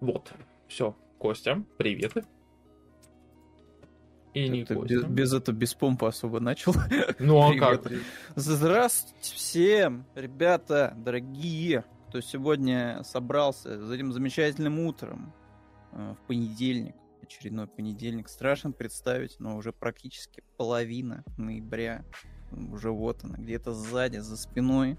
Вот. Все. Костя, привет. И не Ты без, без этого, без помпы особо начал. Ну а как? Здравствуйте всем, ребята, дорогие, кто сегодня собрался за этим замечательным утром э, в понедельник, очередной понедельник. Страшно представить, но уже практически половина ноября. Уже вот она, где-то сзади, за спиной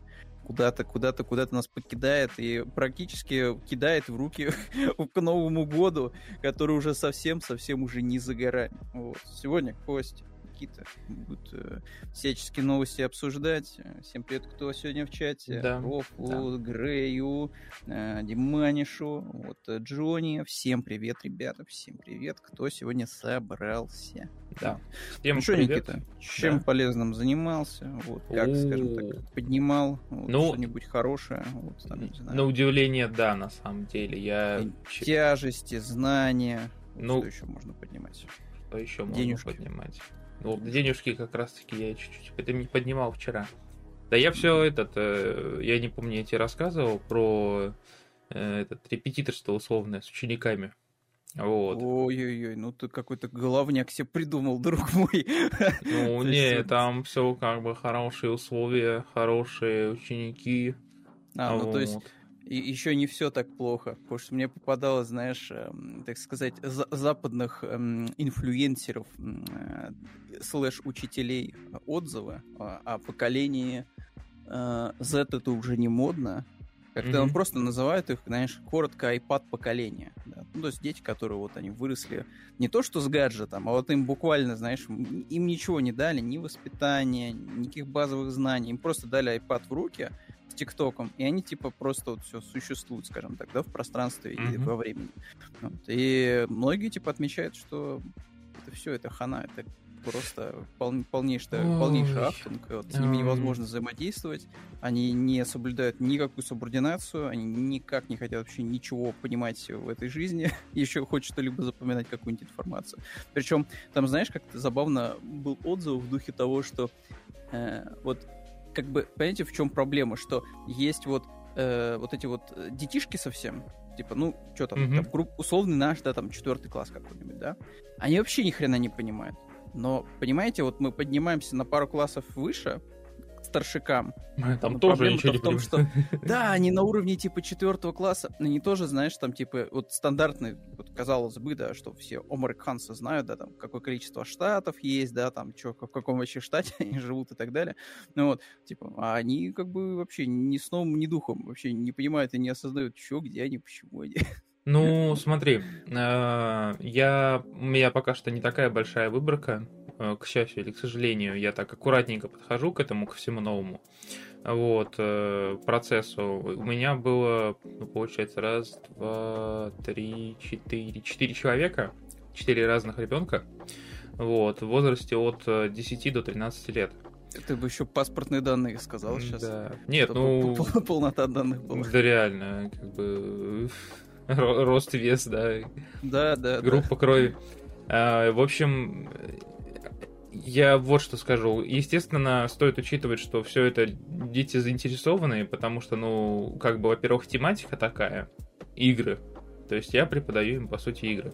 куда-то, куда-то, куда-то нас покидает и практически кидает в руки к Новому году, который уже совсем-совсем уже не за горами. Вот. Сегодня Костя, Никита будут э, всяческие новости обсуждать. Всем привет, кто сегодня в чате. Да. Рофлу, да. Грею, э, Диманишу, вот, э, Джонни. Всем привет, ребята, всем привет, кто сегодня собрался. Да. Всем ну что, Никита, чем да. полезным занимался? Вот, как, У-у-у. скажем так, поднимал вот, ну, что-нибудь хорошее? Вот, там, не знаю. На удивление, да, на самом деле. Я... Тяжести, знания. Ну, что еще можно поднимать? Что еще Денежки. можно поднимать? Ну, денежки как раз-таки я чуть-чуть поднимал вчера. Да я все этот, э, я не помню, я тебе рассказывал про э, этот репетиторство условное с учениками. Вот. Ой-ой-ой, ну ты какой-то головняк себе придумал, друг мой. Ну, не, там все как бы хорошие условия, хорошие ученики. А, ну то есть и еще не все так плохо, потому что мне попадало, знаешь, эм, так сказать, за западных эм, инфлюенсеров э, слэш учителей отзывы о, о поколении э, Z это уже не модно, как-то mm-hmm. он просто называет их, знаешь, коротко iPad поколение. Да? Ну, то есть дети, которые вот они выросли не то что с гаджетом, а вот им буквально, знаешь, им ничего не дали, ни воспитания, никаких базовых знаний. Им просто дали iPad в руки, с ТикТоком, и они типа просто вот все существуют, скажем так, да, в пространстве mm-hmm. и во времени. Вот. И многие типа отмечают, что это все, это хана, это просто пол, полнейший, полнейший ахтунг, вот, с ними невозможно взаимодействовать, они не соблюдают никакую субординацию, они никак не хотят вообще ничего понимать в этой жизни, еще хоть что-либо запоминать, какую-нибудь информацию. Причем там, знаешь, как-то забавно был отзыв в духе того, что э, вот как бы, понимаете, в чем проблема, что есть вот э, вот эти вот э, детишки совсем, типа, ну, что там, mm-hmm. там, групп, условный наш, да, там, четвертый класс какой-нибудь, да, они вообще ни хрена не понимают. Но, понимаете, вот мы поднимаемся на пару классов выше, старшикам. Там Но тоже ничего не в том, что да, они на уровне типа четвертого класса, они тоже, знаешь, там типа вот стандартный, вот, казалось бы, да, что все американцы знают, да, там какое количество штатов есть, да, там что, в каком вообще штате они живут и так далее. Ну вот, типа, а они как бы вообще ни сном, ни духом вообще не понимают и не осознают, что, где они, почему они. Ну, смотри, э, я, у меня пока что не такая большая выборка, к счастью или к сожалению, я так аккуратненько подхожу к этому, ко всему новому вот, э, процессу. У меня было, ну, получается, раз, два, три, четыре, четыре человека, четыре разных ребенка, вот, в возрасте от 10 до 13 лет. Ты бы еще паспортные данные сказал сейчас. Да. Нет, ну... Полнота данных была. Да реально, как бы рост, вес, да. Да, да. Группа да. крови. А, в общем, я вот что скажу. Естественно, стоит учитывать, что все это дети заинтересованные, потому что, ну, как бы, во-первых, тематика такая, игры. То есть я преподаю им, по сути, игры.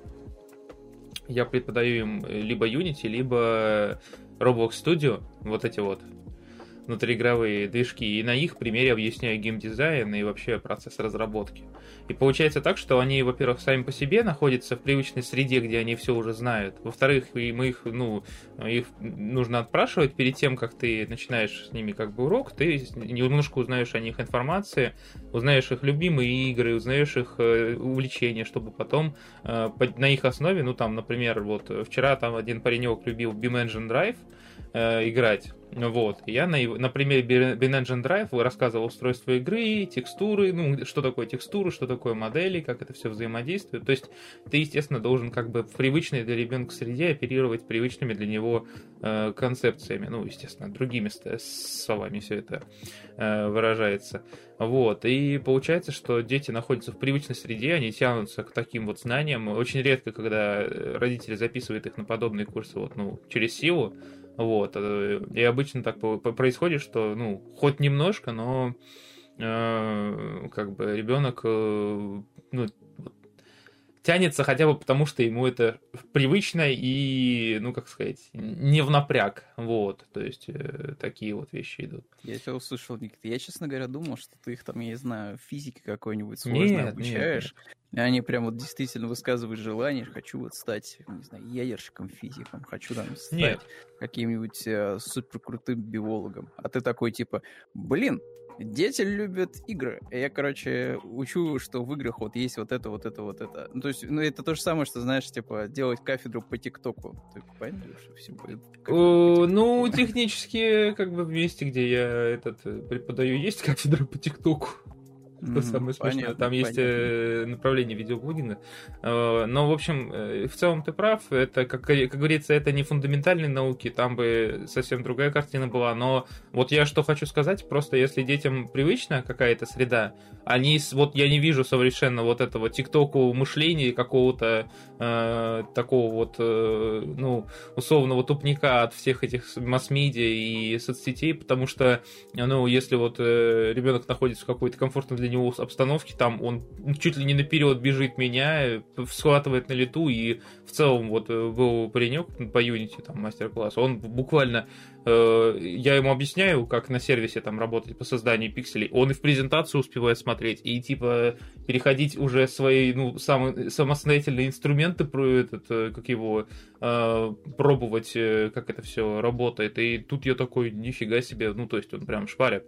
Я преподаю им либо Unity, либо Roblox Studio, вот эти вот внутриигровые движки, и на их примере объясняю геймдизайн и вообще процесс разработки. И получается так, что они, во-первых, сами по себе находятся в привычной среде, где они все уже знают. Во-вторых, мы их, ну, их нужно отпрашивать перед тем, как ты начинаешь с ними как бы урок, ты немножко узнаешь о них информации, узнаешь их любимые игры, узнаешь их э, увлечения, чтобы потом э, на их основе, ну там, например, вот вчера там один паренек любил Beam Engine Drive, э, играть. Вот. Я на, на примере Binengine Drive рассказывал устройство игры, текстуры, ну, что такое текстуры, что такое модели, как это все взаимодействует. То есть ты, естественно, должен как бы в привычной для ребенка среде оперировать привычными для него э, концепциями. Ну, естественно, другими словами все это э, выражается. Вот. И получается, что дети находятся в привычной среде, они тянутся к таким вот знаниям. Очень редко, когда родители записывают их на подобные курсы вот, ну, через силу, вот. Э, и обычно так происходит, что, ну, хоть немножко, но э, как бы ребенок, э, ну, тянется хотя бы потому, что ему это привычно и, ну, как сказать, не в напряг. Вот, то есть э, такие вот вещи идут. Я тебя услышал, Никита. Я, честно говоря, думал, что ты их там, я не знаю, физики какой-нибудь сложной нет, обучаешь. Нет, нет. Они прям вот действительно высказывают желание, хочу вот стать, не знаю, ядерщиком, физиком, хочу там стать каким-нибудь э, суперкрутым биологом. А ты такой типа, блин, Дети любят игры. Я, короче, учу, что в играх вот есть вот это, вот это, вот это. Ну, то есть, ну, это то же самое, что, знаешь, типа, делать кафедру по ТикТоку. Ты понимаешь, что все будет? Ну, технически, как бы в месте, где я этот э, преподаю, есть кафедра по ТикТоку. Что самое смешное. Там есть э, направление видеоблогинга. Э, но, в общем, э, в целом ты прав. Это, как, как говорится, это не фундаментальные науки. Там бы совсем другая картина была. Но вот я что хочу сказать. Просто если детям привычна какая-то среда, они... Вот я не вижу совершенно вот этого тиктоку мышления какого-то э, такого вот, э, ну, условного тупника от всех этих масс-медиа и соцсетей, потому что, ну, если вот э, ребенок находится в какой-то комфортной для него обстановке, там он чуть ли не наперед бежит меня, схватывает на лету, и в целом вот э, был паренек по Unity, там, мастер-класс, он буквально я ему объясняю, как на сервисе там работать по созданию пикселей, он и в презентацию успевает смотреть, и типа переходить уже свои, ну, сам, самостоятельные инструменты, про этот, э, как его, э, пробовать, как это все работает. И тут я такой, нифига себе, ну, то есть он прям шпарит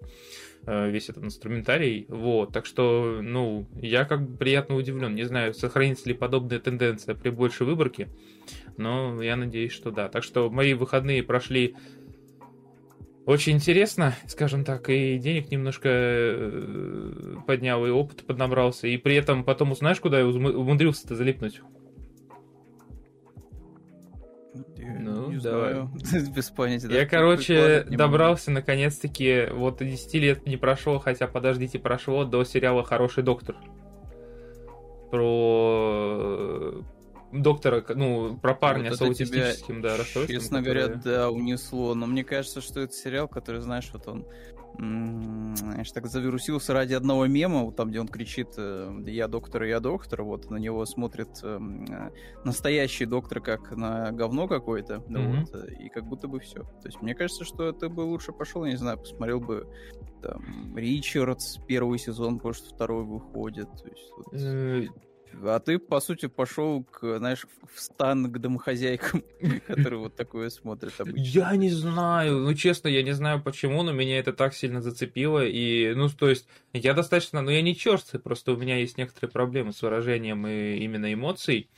весь этот инструментарий. Вот, так что, ну, я как бы приятно удивлен. Не знаю, сохранится ли подобная тенденция при большей выборке, но я надеюсь, что да. Так что мои выходные прошли очень интересно, скажем так, и денег немножко э, поднял, и опыт поднабрался, и при этом потом узнаешь, куда я умудрился-то залипнуть? ну, не давай. знаю. Без понятия. Я, короче, добрался наконец-таки, вот 10 лет не прошло, хотя, подождите, прошло до сериала «Хороший доктор». Про доктора, ну, про парня вот с аутистическим, да, расстройством. Честно говоря, да, унесло. Но мне кажется, что это сериал, который, знаешь, вот он знаешь, так завирусился ради одного мема, вот там, где он кричит э, «Я доктор, я доктор», вот на него смотрит эм, э, настоящий доктор как на говно какое-то, mm-hmm. вот, э, и как будто бы все. То есть мне кажется, что это бы лучше пошел, я не знаю, посмотрел бы там Ричардс первый сезон, потому что второй выходит. То есть, вот... А ты, по сути, пошел к, знаешь, в стан к домохозяйкам, которые вот такое смотрят обычно. Я не знаю, ну, честно, я не знаю почему, но меня это так сильно зацепило, и, ну, то есть, я достаточно, ну, я не черствый, просто у меня есть некоторые проблемы с выражением и именно эмоций,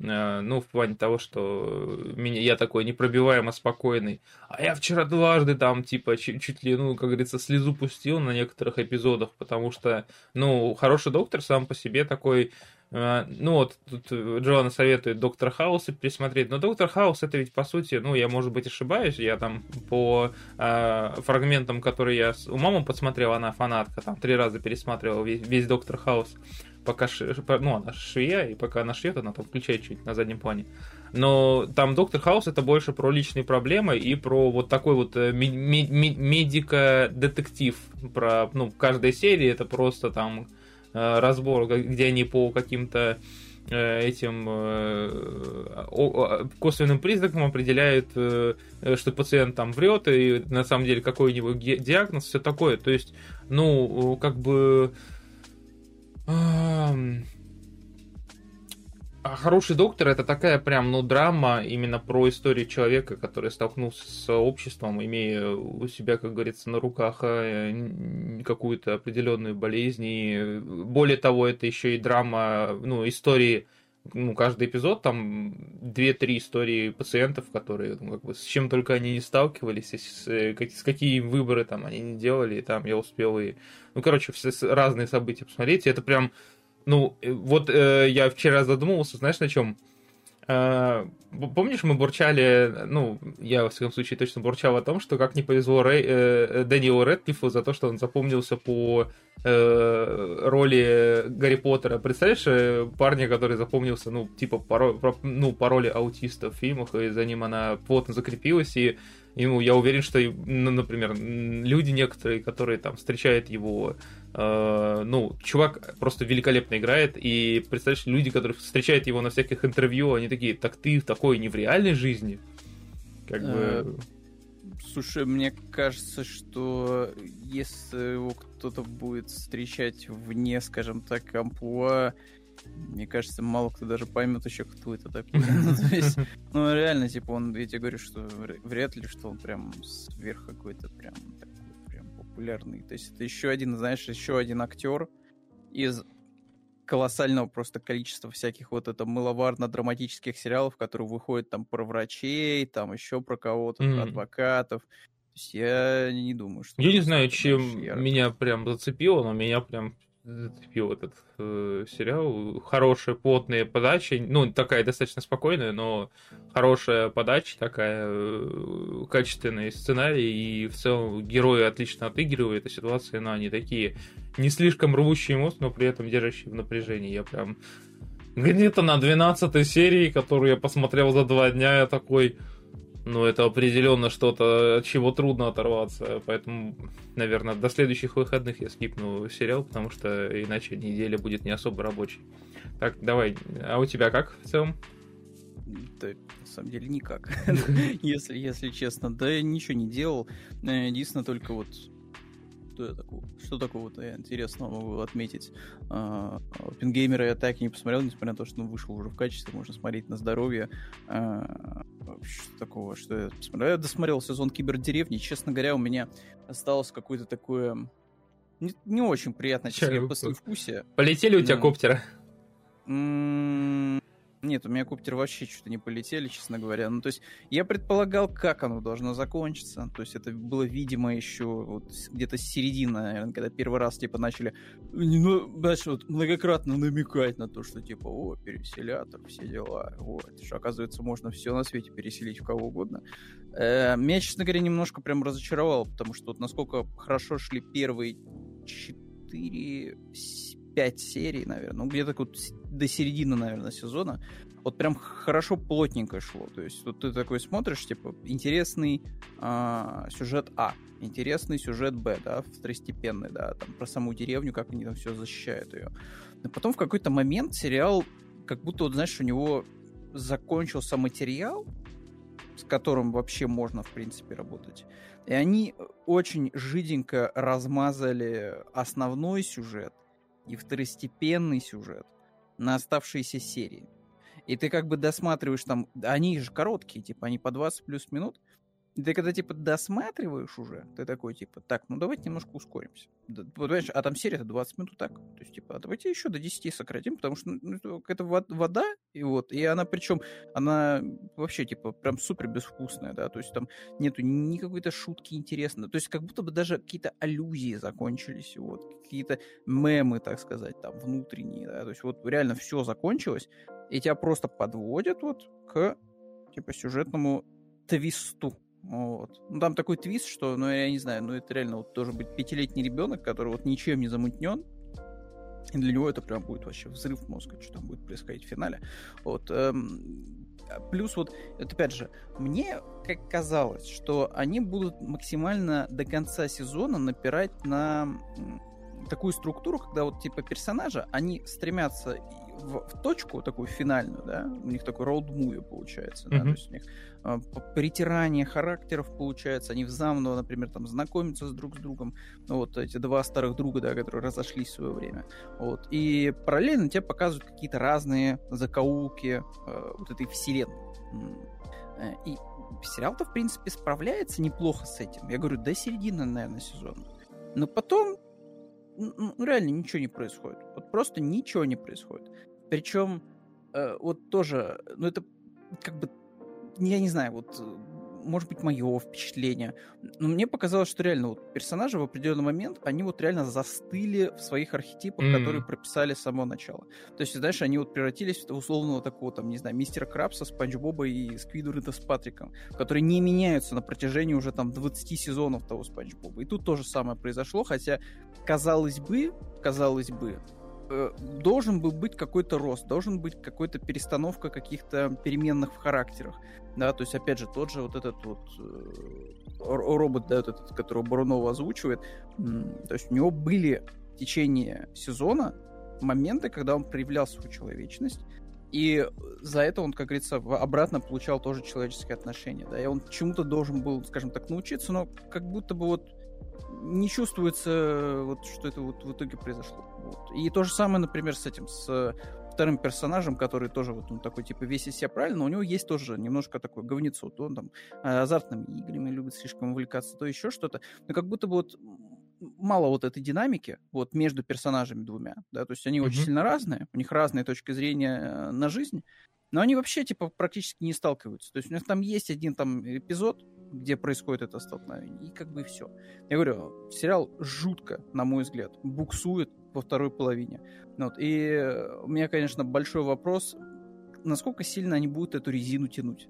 э, ну, в плане того, что меня, я такой непробиваемо спокойный. А я вчера дважды там, типа, чуть, чуть ли, ну, как говорится, слезу пустил на некоторых эпизодах, потому что, ну, хороший доктор сам по себе такой ну вот, тут Джоанна советует Доктор Хауса пересмотреть, но Доктор Хаус это ведь по сути, ну я может быть ошибаюсь, я там по э, фрагментам, которые я у мамы подсмотрел, она фанатка, там три раза пересматривала весь, весь Доктор Хаус, пока ши, ну она швея, и пока она шьет, она там включает чуть на заднем плане. Но там Доктор Хаус это больше про личные проблемы и про вот такой вот э, медико-детектив. Про, ну, каждая серия это просто там Э, разбор, где они по каким-то э, этим э, косвенным признакам определяют, что пациент там врет, и на самом деле какой у него диагноз, все такое. То есть, ну, как бы а хороший доктор это такая прям, ну, драма именно про историю человека, который столкнулся с обществом, имея у себя, как говорится, на руках э, какую-то определенную болезнь. И более того, это еще и драма, ну, истории ну, каждый эпизод, там две-три истории пациентов, которые, ну, как бы, с чем только они не сталкивались, с, с какие выборы там они не делали, и там я успел и... Ну, короче, все разные события посмотреть, и это прям ну, э, вот э, я вчера задумывался, знаешь, на чем? Э, помнишь, мы бурчали, ну, я, во всяком случае, точно бурчал о том, что как не повезло Рэй, э, Дэниелу Рэдклиффу за то, что он запомнился по э, роли Гарри Поттера. Представляешь, э, парня, который запомнился, ну, типа, по, ну, по роли аутиста в фильмах, и за ним она плотно закрепилась, и Ему, я уверен, что, ну, например, люди некоторые, которые там встречают его, э, ну, чувак просто великолепно играет, и представляешь, люди, которые встречают его на всяких интервью, они такие, так ты такой не в реальной жизни? Как бы... Э, слушай, мне кажется, что если его кто-то будет встречать вне, скажем так, амплуа, мне кажется, мало кто даже поймет еще, кто это такой. ну, то есть, ну, реально, типа, он, я тебе говорю, что вряд ли, что он прям сверх какой-то прям такой, прям популярный. То есть, это еще один, знаешь, еще один актер из колоссального просто количества всяких вот это мыловарно-драматических сериалов, которые выходят там про врачей, там еще про кого-то, mm. про адвокатов. То есть я не думаю, что... Я не знаю, чем меня прям зацепило, но меня прям зацепил этот э, сериал. Хорошая, плотная подача. Ну, такая достаточно спокойная, но хорошая подача, такая э, качественный сценарий. И в целом герои отлично отыгрывают эту ситуацию, но они такие не слишком рвущие мост, но при этом держащие в напряжении. Я прям где-то на 12 серии, которую я посмотрел за два дня, я такой ну, это определенно что-то, от чего трудно оторваться. Поэтому, наверное, до следующих выходных я скипну сериал, потому что иначе неделя будет не особо рабочей. Так, давай, а у тебя как в целом? Да, на самом деле никак. если, если честно. Да я ничего не делал. Э, единственное, только вот что я такого, что такого-то я интересного могу отметить. Пингеймера я так и не посмотрел, несмотря на то, что он вышел уже в качестве, можно смотреть на здоровье. А, что такого, что я посмотрел? Я досмотрел сезон Кибердеревни, честно говоря, у меня осталось какое-то такое не, не очень приятное послевкусие. Полетели у тебя ну, коптеры? Нет, у меня коптер вообще что-то не полетели, честно говоря. Ну, то есть, я предполагал, как оно должно закончиться. То есть, это было видимо еще вот где-то с середины, наверное, когда первый раз, типа, начали, ну, знаешь, вот многократно намекать на то, что, типа, о, переселятор, все дела. Вот, что, оказывается, можно все на свете переселить в кого угодно. Э, меня, честно говоря, немножко прям разочаровало, потому что вот насколько хорошо шли первые четыре 5 серий, наверное, ну где-то вот до середины, наверное, сезона, вот прям хорошо плотненько шло. То есть вот ты такой смотришь, типа, интересный э, сюжет А, интересный сюжет Б, да, второстепенный, да, там про саму деревню, как они там все защищают ее. Но потом в какой-то момент сериал, как будто, вот, знаешь, у него закончился материал, с которым вообще можно, в принципе, работать. И они очень жиденько размазали основной сюжет, и второстепенный сюжет на оставшиеся серии. И ты как бы досматриваешь там, они же короткие, типа они по 20 плюс минут, и ты когда, типа, досматриваешь уже, ты такой, типа, так, ну давайте немножко ускоримся. Да, понимаешь, а там серия-то 20 минут так. То есть, типа, а давайте еще до 10 сократим, потому что ну, это вода, и вот, и она причем, она вообще, типа, прям супер безвкусная, да, то есть там нету ни какой-то шутки интересной. То есть как будто бы даже какие-то аллюзии закончились, вот, какие-то мемы, так сказать, там, внутренние, да, то есть вот реально все закончилось, и тебя просто подводят вот к, типа, сюжетному твисту. Вот. Ну, там такой твист, что, ну, я не знаю, ну, это реально вот должен быть пятилетний ребенок, который вот ничем не замутнен, и для него это прям будет вообще взрыв мозга, что там будет происходить в финале. Вот. Эм, плюс вот, это опять же, мне как казалось, что они будут максимально до конца сезона напирать на такую структуру, когда вот типа персонажа, они стремятся в, в точку такую финальную, да, у них такой роуд-муви получается, mm-hmm. да, то есть у них э, притирание характеров получается, они взаимно, например, там знакомятся с друг с другом, ну, вот эти два старых друга, да, которые разошлись в свое время, вот, и параллельно тебе показывают какие-то разные закоулки э, вот этой вселенной. Э, и сериал-то, в принципе, справляется неплохо с этим. Я говорю, до середины, наверное, сезона. Но потом ну, реально ничего не происходит. Вот просто ничего не происходит. Причем, э, вот тоже, ну это как бы, я не знаю, вот может быть, мое впечатление. Но мне показалось, что реально вот персонажи в определенный момент, они вот реально застыли в своих архетипах, mm. которые прописали с самого начала. То есть, знаешь, они вот превратились в условного такого, там, не знаю, мистера Крабса, Спанч Боба и Сквидварда с Патриком, которые не меняются на протяжении уже там 20 сезонов того Спанч Боба. И тут то же самое произошло, хотя, казалось бы, казалось бы, э, должен был быть какой-то рост, должен быть какой-то перестановка каких-то переменных в характерах. Да, то есть, опять же, тот же вот этот вот э, робот, да, вот этот, которого Бурунова озвучивает, то есть у него были в течение сезона моменты, когда он проявлял свою человечность, и за это он, как говорится, обратно получал тоже человеческие отношения, да, и он чему-то должен был, скажем так, научиться, но как будто бы вот не чувствуется, вот, что это вот в итоге произошло. Вот. И то же самое, например, с этим, с вторым персонажем, который тоже вот он такой, типа, весь из себя правильно, но у него есть тоже немножко такое говнецо, то он там э, азартными играми любит слишком увлекаться, то еще что-то. Но как будто бы вот мало вот этой динамики вот между персонажами двумя, да, то есть они mm-hmm. очень сильно разные, у них разные точки зрения э, на жизнь, но они вообще, типа, практически не сталкиваются. То есть у них там есть один там эпизод, где происходит это столкновение, и как бы все. Я говорю, сериал жутко, на мой взгляд, буксует во второй половине. Вот. И у меня, конечно, большой вопрос, насколько сильно они будут эту резину тянуть.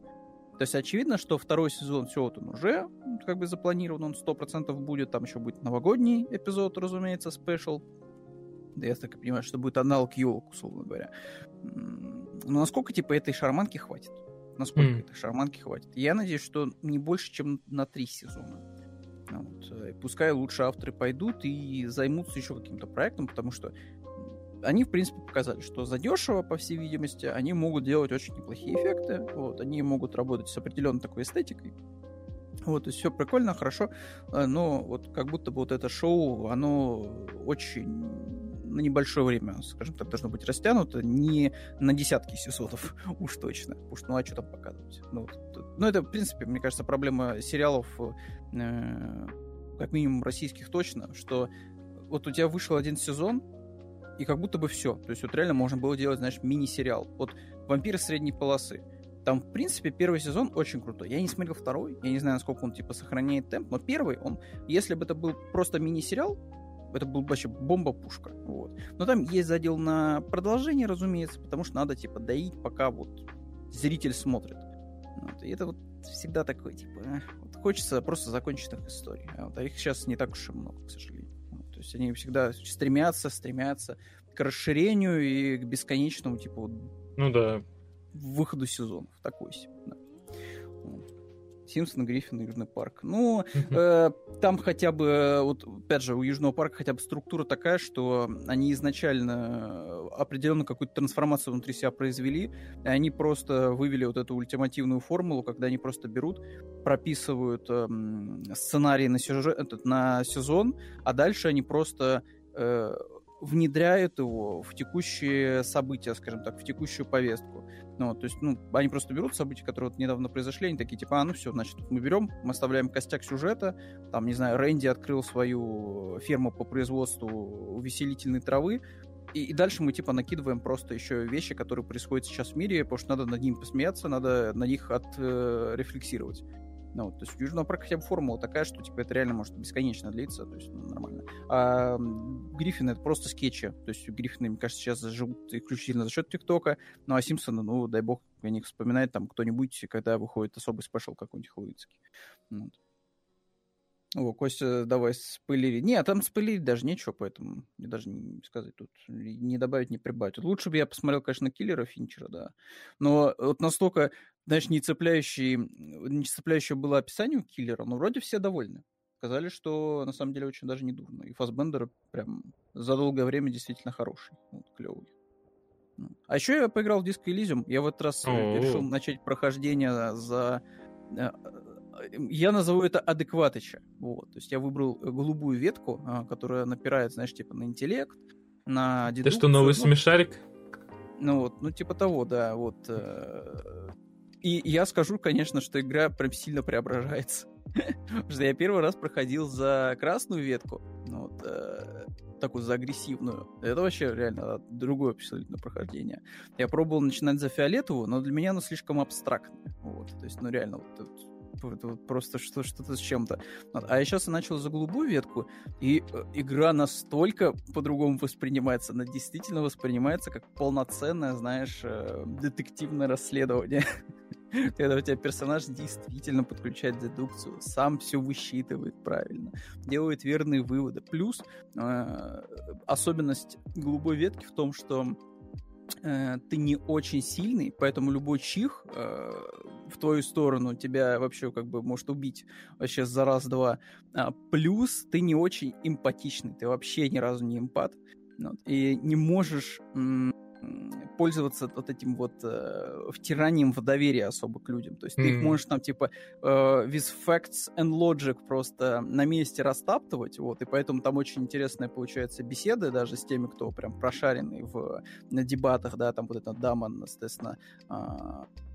То есть очевидно, что второй сезон, все вот он уже как бы запланирован, он 100% будет, там еще будет новогодний эпизод, разумеется, спешл. Да я так и понимаю, что будет аналог елок, условно говоря. Но насколько, типа, этой шарманки хватит? Насколько mm. этой шарманки хватит? Я надеюсь, что не больше, чем на три сезона. Вот. Э, пускай лучше авторы пойдут и займутся еще каким-то проектом, потому что они, в принципе, показали, что задешево, по всей видимости, они могут делать очень неплохие эффекты, вот, они могут работать с определенной такой эстетикой, вот, и все прикольно, хорошо, э, но вот как будто бы вот это шоу, оно очень на небольшое время, скажем так, должно быть растянуто, не на десятки сезонов уж точно, что ну а что там показывать? Ну, ну это, в принципе, мне кажется, проблема сериалов, э, как минимум российских точно, что вот у тебя вышел один сезон, и как будто бы все. То есть вот реально можно было делать, знаешь, мини-сериал. Вот «Вампиры средней полосы». Там, в принципе, первый сезон очень крутой. Я не смотрел второй, я не знаю, насколько он, типа, сохраняет темп, но первый, он, если бы это был просто мини-сериал, это был вообще бомба-пушка. Вот. Но там есть задел на продолжение, разумеется, потому что надо, типа, доить, пока вот зритель смотрит. Вот. И это вот всегда такое, типа, вот хочется просто закончить их истории. А, вот. а их сейчас не так уж и много, к сожалению. Вот. То есть они всегда стремятся, стремятся к расширению и к бесконечному, типа, вот, ну да, выходу сезонов. Такой себе. Да. Симпсон, Гриффин и Южный парк. Ну, э, там хотя бы, вот опять же, у Южного парка хотя бы структура такая, что они изначально определенно какую-то трансформацию внутри себя произвели, и они просто вывели вот эту ультимативную формулу, когда они просто берут, прописывают э, сценарий на, сюжет, на сезон, а дальше они просто э, внедряют его в текущие события, скажем так, в текущую повестку. Ну, то есть, ну, они просто берут события, которые вот недавно произошли, они такие, типа, а, ну все, значит, мы берем, мы оставляем костяк сюжета, там, не знаю, Рэнди открыл свою ферму по производству увеселительной травы, и, и дальше мы, типа, накидываем просто еще вещи, которые происходят сейчас в мире, потому что надо над ним посмеяться, надо на них отрефлексировать. Э, ну, то есть у Южного хотя бы формула такая, что типа это реально может бесконечно длиться, то есть ну, нормально. А Гриффин это просто скетчи. То есть Гриффины, мне кажется, сейчас живут исключительно за счет ТикТока. Ну а Симпсоны, ну, дай бог, о них вспоминает там кто-нибудь, когда выходит особый спешл какой-нибудь хэллоуинский. Вот. О, Костя, давай спойлери. Не, там спойлерить даже нечего, поэтому мне даже не сказать тут, не добавить, не прибавить. Лучше бы я посмотрел, конечно, Киллера Финчера, да. Но вот настолько, знаешь, не цепляющий, не цепляющее было описание у Киллера, но вроде все довольны. Сказали, что на самом деле очень даже не дурно. И Фасбендер прям за долгое время действительно хороший, вот, клевый. Ну. А еще я поиграл в Disco Elysium. Я в этот раз О-о-о. решил начать прохождение за э, я назову это адекватыча. Вот. То есть я выбрал голубую ветку, а, которая напирает, знаешь, типа на интеллект, на дедукцию. Ты что, новый ну, смешарик? Ну вот, ну типа того, да, вот. Э, и я скажу, конечно, что игра прям сильно преображается. Потому что я первый раз проходил за красную ветку, ну, вот, э, такую за агрессивную. Это вообще реально другое впечатлительное прохождение. Я пробовал начинать за фиолетовую, но для меня оно слишком абстрактное. Вот, то есть, ну реально, вот, это вот просто что, что-то с чем-то. А я сейчас начал за голубую ветку, и э, игра настолько по-другому воспринимается. Она действительно воспринимается как полноценное, знаешь, э, детективное расследование. Когда у тебя персонаж действительно подключает дедукцию, сам все высчитывает правильно, делает верные выводы. Плюс э, особенность голубой ветки в том, что э, ты не очень сильный, поэтому любой чих э, в твою сторону тебя вообще как бы может убить вообще за раз-два. А, плюс ты не очень эмпатичный, ты вообще ни разу не эмпат. И не можешь пользоваться вот этим вот э, втиранием в доверие особо к людям. То есть mm-hmm. ты их можешь там типа э, with facts and logic просто на месте растаптывать, вот, и поэтому там очень интересная получается беседа даже с теми, кто прям прошаренный в на дебатах, да, там вот эта дама, естественно, э,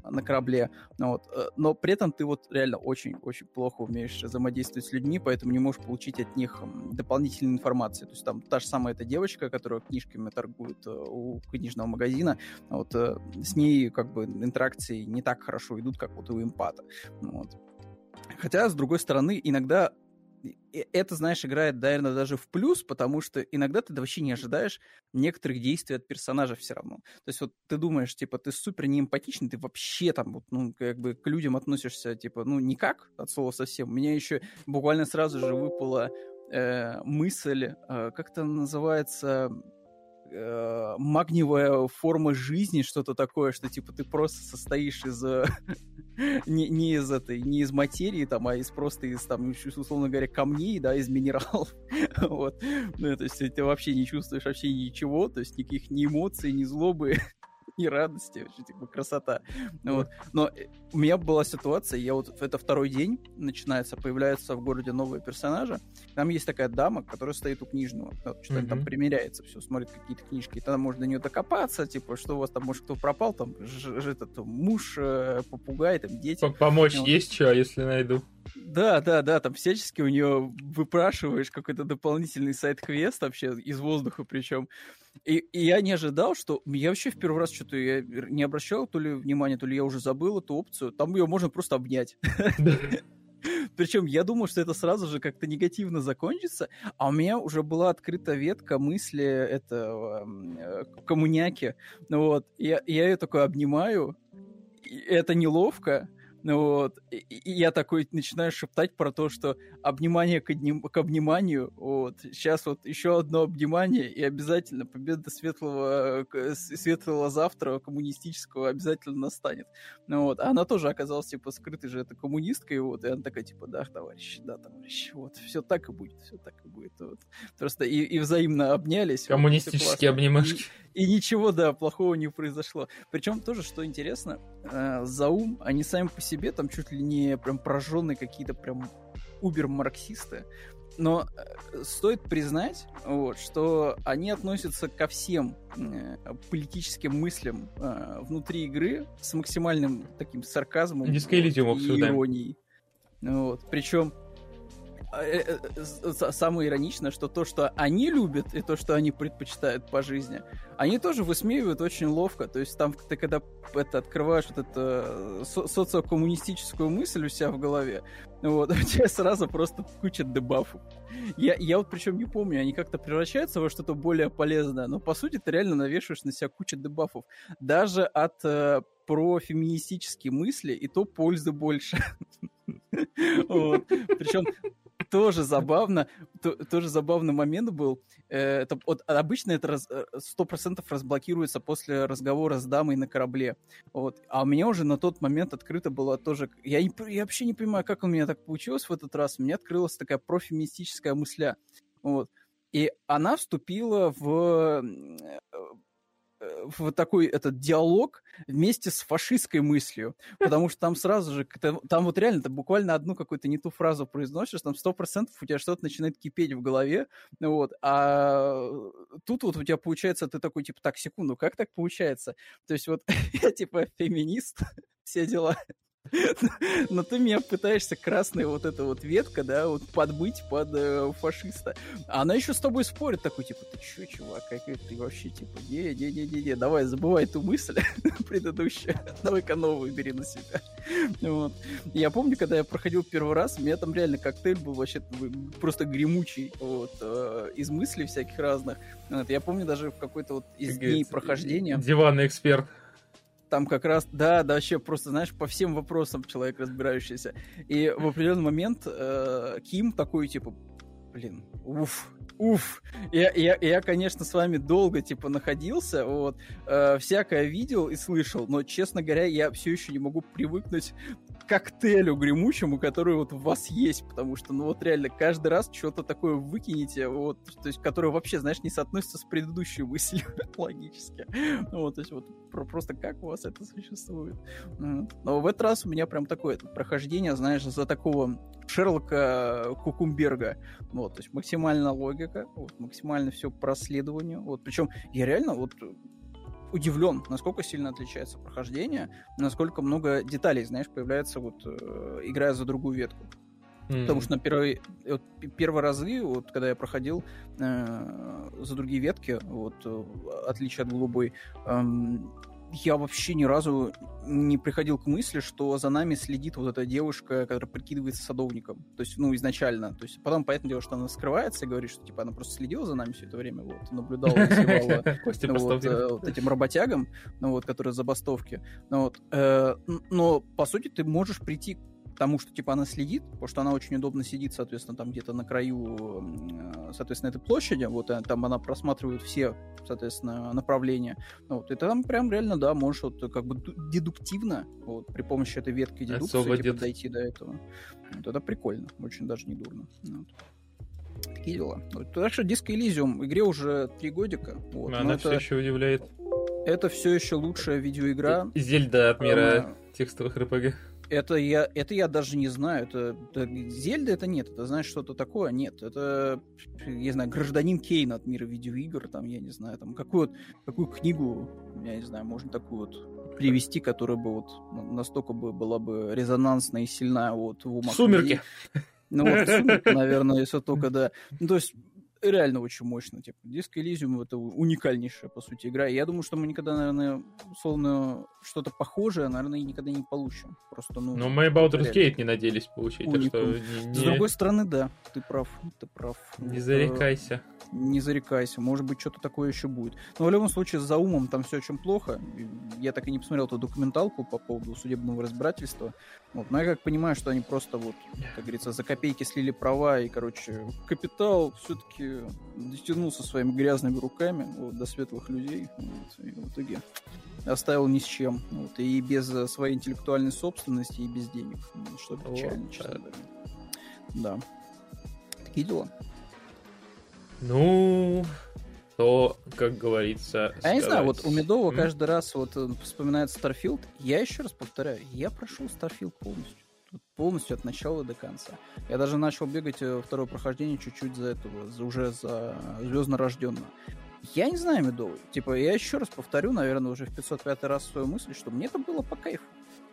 на корабле. Ну вот. Э, но при этом ты вот реально очень-очень плохо умеешь взаимодействовать с людьми, поэтому не можешь получить от них дополнительной информации. То есть там та же самая эта девочка, которая книжками торгует э, у книжного магазина, вот э, с ней как бы интеракции не так хорошо идут, как вот у импата. Вот. Хотя, с другой стороны, иногда это, знаешь, играет, наверное, даже в плюс, потому что иногда ты вообще не ожидаешь некоторых действий от персонажа все равно. То есть вот ты думаешь, типа, ты супер неэмпатичный, ты вообще там, вот, ну, как бы к людям относишься, типа, ну, никак, от слова совсем. У меня еще буквально сразу же выпала э, мысль, э, как это называется, э, магниевая форма жизни, что-то такое, что типа ты просто состоишь из э, не, не из этой, не из материи, там, а из просто из там, условно говоря, камней, да, из минералов. вот. Ну, то есть ты вообще не чувствуешь вообще ничего, то есть никаких ни эмоций, ни злобы, и радости, вообще, типа, красота. Вот. Но э, у меня была ситуация, я вот, это второй день начинается, появляются в городе новые персонажи, там есть такая дама, которая стоит у книжного, что-то mm-hmm. там примеряется, все, смотрит какие-то книжки, и тогда можно до нее докопаться, типа, что у вас там, может, кто пропал, там, ж, ж, этот муж, э, попугай, там, дети. Помочь вот. есть что, если найду? Да, да, да, там всячески у нее выпрашиваешь какой-то дополнительный сайт-квест вообще из воздуха причем. И, и я не ожидал, что... Я вообще в первый раз что-то я не обращал то ли внимания, то ли я уже забыл эту опцию. Там ее можно просто обнять. Причем я думал, что это сразу же как-то негативно закончится, а у меня уже была открыта ветка мысли этого э, коммуняки. Вот, я, я ее такой обнимаю, это неловко, вот, и, и я такой начинаю шептать про то, что обнимание к, одним, к обниманию, вот, сейчас вот еще одно обнимание, и обязательно победа светлого, светлого завтра коммунистического обязательно настанет. Ну вот, а она тоже оказалась, типа, скрытой же это коммунисткой, вот, и она такая, типа, да, товарищ, да, товарищ, вот, все так и будет, все так и будет, вот. Просто и, и взаимно обнялись. Коммунистические вот, обнимашки. И, и ничего, да, плохого не произошло. Причем тоже, что интересно, э, Заум, они сами по себе там чуть ли не прям прожженные какие-то прям убер-марксисты. Но э, стоит признать, вот, что они относятся ко всем э, политическим мыслям э, внутри игры с максимальным таким сарказмом и иронией. Вот. Причем самое ироничное, что то, что они любят, и то, что они предпочитают по жизни, они тоже высмеивают очень ловко. То есть там ты когда это, открываешь вот эту э, со- социокоммунистическую мысль у себя в голове, вот, у тебя сразу просто куча дебафов. Я, я вот причем не помню, они как-то превращаются во что-то более полезное, но по сути ты реально навешиваешь на себя кучу дебафов. Даже от э, про мысли, и то пользы больше. Причем тоже забавно, то, тоже забавный момент был. Э, это, вот, обычно это э, сто процентов разблокируется после разговора с дамой на корабле. Вот. А у меня уже на тот момент открыто было тоже... Я, не, я вообще не понимаю, как у меня так получилось в этот раз. У меня открылась такая профеминистическая мысля. Вот. И она вступила в в такой этот диалог вместе с фашистской мыслью, потому что там сразу же, там вот реально, ты буквально одну какую-то не ту фразу произносишь, там сто процентов у тебя что-то начинает кипеть в голове, вот, а тут вот у тебя получается, ты такой, типа, так, секунду, как так получается? То есть вот я, типа, феминист, все дела, но ты меня пытаешься красная вот эта вот ветка, да, вот подбыть под э, фашиста. А она еще с тобой спорит, такой, типа, ты че, чувак, как ты вообще, типа, не-не-не-не, давай, забывай эту мысль предыдущую, давай-ка новую бери на себя. Вот. Я помню, когда я проходил первый раз, у меня там реально коктейль был вообще просто гремучий, вот, э, из мыслей всяких разных. Вот. Я помню даже в какой-то вот из дней прохождения... Диванный эксперт там как раз, да, да, вообще просто, знаешь, по всем вопросам человек разбирающийся. И в определенный момент э, Ким такой, типа, блин, уф, уф. Я, я, я, конечно, с вами долго, типа, находился, вот, э, всякое видел и слышал, но, честно говоря, я все еще не могу привыкнуть коктейлю гремучему, который вот у вас есть, потому что, ну вот реально, каждый раз что-то такое выкинете, вот, то есть, которое вообще, знаешь, не соотносится с предыдущей мыслью логически. Вот, то есть, вот просто как у вас это существует. Но в этот раз у меня прям такое прохождение, знаешь, за такого Шерлока Кукумберга. Вот, то есть максимально логика, вот, максимально все по расследованию. Вот, причем я реально вот удивлен, насколько сильно отличается прохождение, насколько много деталей, знаешь, появляется вот э, играя за другую ветку. Mm-hmm. Потому что на первые, вот, первые разы, вот, когда я проходил э, за другие ветки, вот, э, отличие от голубой, э, я вообще ни разу не приходил к мысли, что за нами следит вот эта девушка, которая прикидывается садовником. То есть, ну, изначально. То есть, потом, понятное дело, что она скрывается и говорит, что, типа, она просто следила за нами все это время, вот, наблюдала, вот, э, вот этим работягам, ну, вот, которые забастовки. Ну, вот, э, но, по сути, ты можешь прийти тому, что типа она следит, потому что она очень удобно сидит, соответственно, там где-то на краю, э, соответственно, этой площади, вот э, там она просматривает все, соответственно, направления. Вот, и там прям реально, да, можешь вот как бы дедуктивно, вот, при помощи этой ветки дедукции типа, дойти до этого. Вот это прикольно, очень даже не дурно. Вот. Такие дела. Вот, так что Disco Elysium игре уже три годика. Вот, она все это... еще удивляет. Это все еще лучшая видеоигра. Зельда от мира а... текстовых РПГ. Это я, это я даже не знаю. Это, это Зельда это нет. Это знаешь что-то такое? Нет. Это, я знаю, гражданин Кейн от мира видеоигр. Там, я не знаю, там какую, какую книгу, я не знаю, можно такую вот привести, которая бы вот настолько бы была бы резонансная и сильная вот в умах. Сумерки. Ну вот, сумерки, наверное, если только, да. Ну, то есть реально очень мощно. Типа, Disco Elysium это уникальнейшая, по сути, игра. И я думаю, что мы никогда, наверное, условно, что-то похожее, наверное, никогда не получим. Просто, ну... Но мы Baldur's Gate не надеялись получить. Так что не, не... С другой стороны, да, ты прав, ты прав. Не зарекайся. Не зарекайся, может быть, что-то такое еще будет. Но в любом случае, за умом там все очень плохо. Я так и не посмотрел эту документалку по поводу судебного разбирательства. Вот. Но я как понимаю, что они просто вот, как говорится, за копейки слили права, и, короче, капитал все-таки дотянулся своими грязными руками вот, до светлых людей. Вот, и в итоге оставил ни с чем. Вот, и без своей интеллектуальной собственности, и без денег. Что печально, вот, честно говоря. Да. Такие дела. Ну, то, как говорится... А я не знаю, вот у Медова mm? каждый раз вот э, вспоминает Starfield. Я еще раз повторяю, я прошел Starfield полностью. Полностью от начала до конца. Я даже начал бегать э, второе прохождение чуть-чуть за этого, за, уже за звездно рожденного. Я не знаю, Медовый. Типа, я еще раз повторю, наверное, уже в 505 раз свою мысль, что мне это было по кайфу.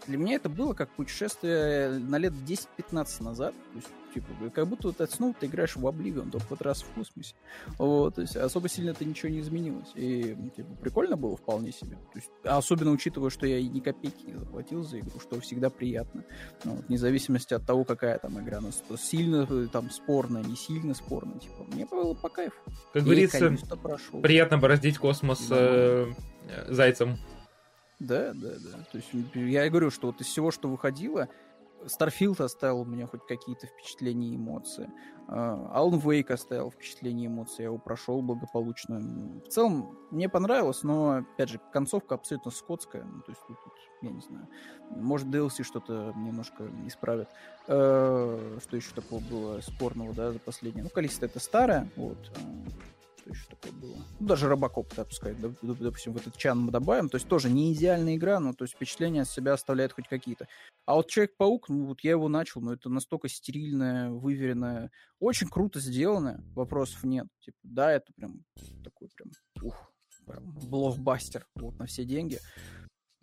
Для меня это было как путешествие на лет 10-15 назад. То есть Типа, как будто вот от снова ты играешь в Oblivion, только вот раз в космосе. Вот, то есть особо сильно это ничего не изменилось. И, типа, прикольно было вполне себе. То есть, особенно учитывая, что я и ни копейки не заплатил за игру, что всегда приятно. Ну, вот, вне зависимости от того, какая там игра. Ну, сильно там спорная, не сильно спорная. Типа, мне было по кайфу. Как говорится, приятно бороздить космос да. э, зайцем. Да, да, да. То есть я и говорю, что вот из всего, что выходило, Starfield оставил у меня хоть какие-то впечатления и эмоции. Uh, Alan Wake оставил впечатление и эмоции, я его прошел благополучно. В целом, мне понравилось, но, опять же, концовка абсолютно скотская. Ну, то есть тут, тут, я не знаю, может, DLC что-то немножко исправит. Uh, что еще такого было спорного, да, за последнее? Ну, количество это старое, вот. Еще такое было? Ну, даже Робокоп, так сказать, допустим, в этот чан мы добавим. То есть тоже не идеальная игра, но то есть впечатление от себя оставляет хоть какие-то. А вот Человек-паук, ну вот я его начал, но это настолько стерильное, выверенное, очень круто сделанное, вопросов нет. Типа, да, это прям такой прям, ух, прям блокбастер вот на все деньги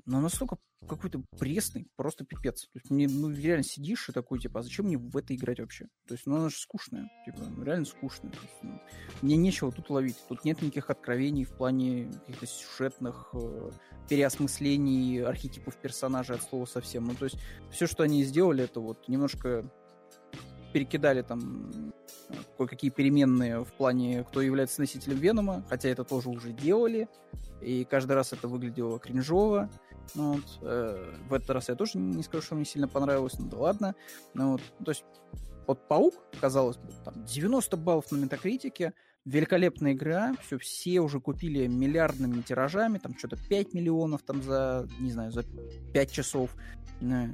но настолько какой-то пресный, просто пипец. То есть мне, ну, реально сидишь и такой, типа, а зачем мне в это играть вообще? То есть, ну, она же скучная, типа, ну, реально скучная. Есть, ну, мне нечего тут ловить. Тут нет никаких откровений в плане каких-то сюжетных э, переосмыслений архетипов персонажей от слова совсем. Ну, то есть, все, что они сделали, это вот немножко перекидали там кое-какие переменные в плане, кто является носителем Венома, хотя это тоже уже делали, и каждый раз это выглядело кринжово. Ну, вот, э, в этот раз я тоже не скажу, что мне сильно понравилось, ну да ладно. Ну, вот, то есть, вот Паук, казалось бы, там 90 баллов на метакритике, великолепная игра, все, все уже купили миллиардными тиражами, там что-то 5 миллионов там за, не знаю, за 5 часов. Э,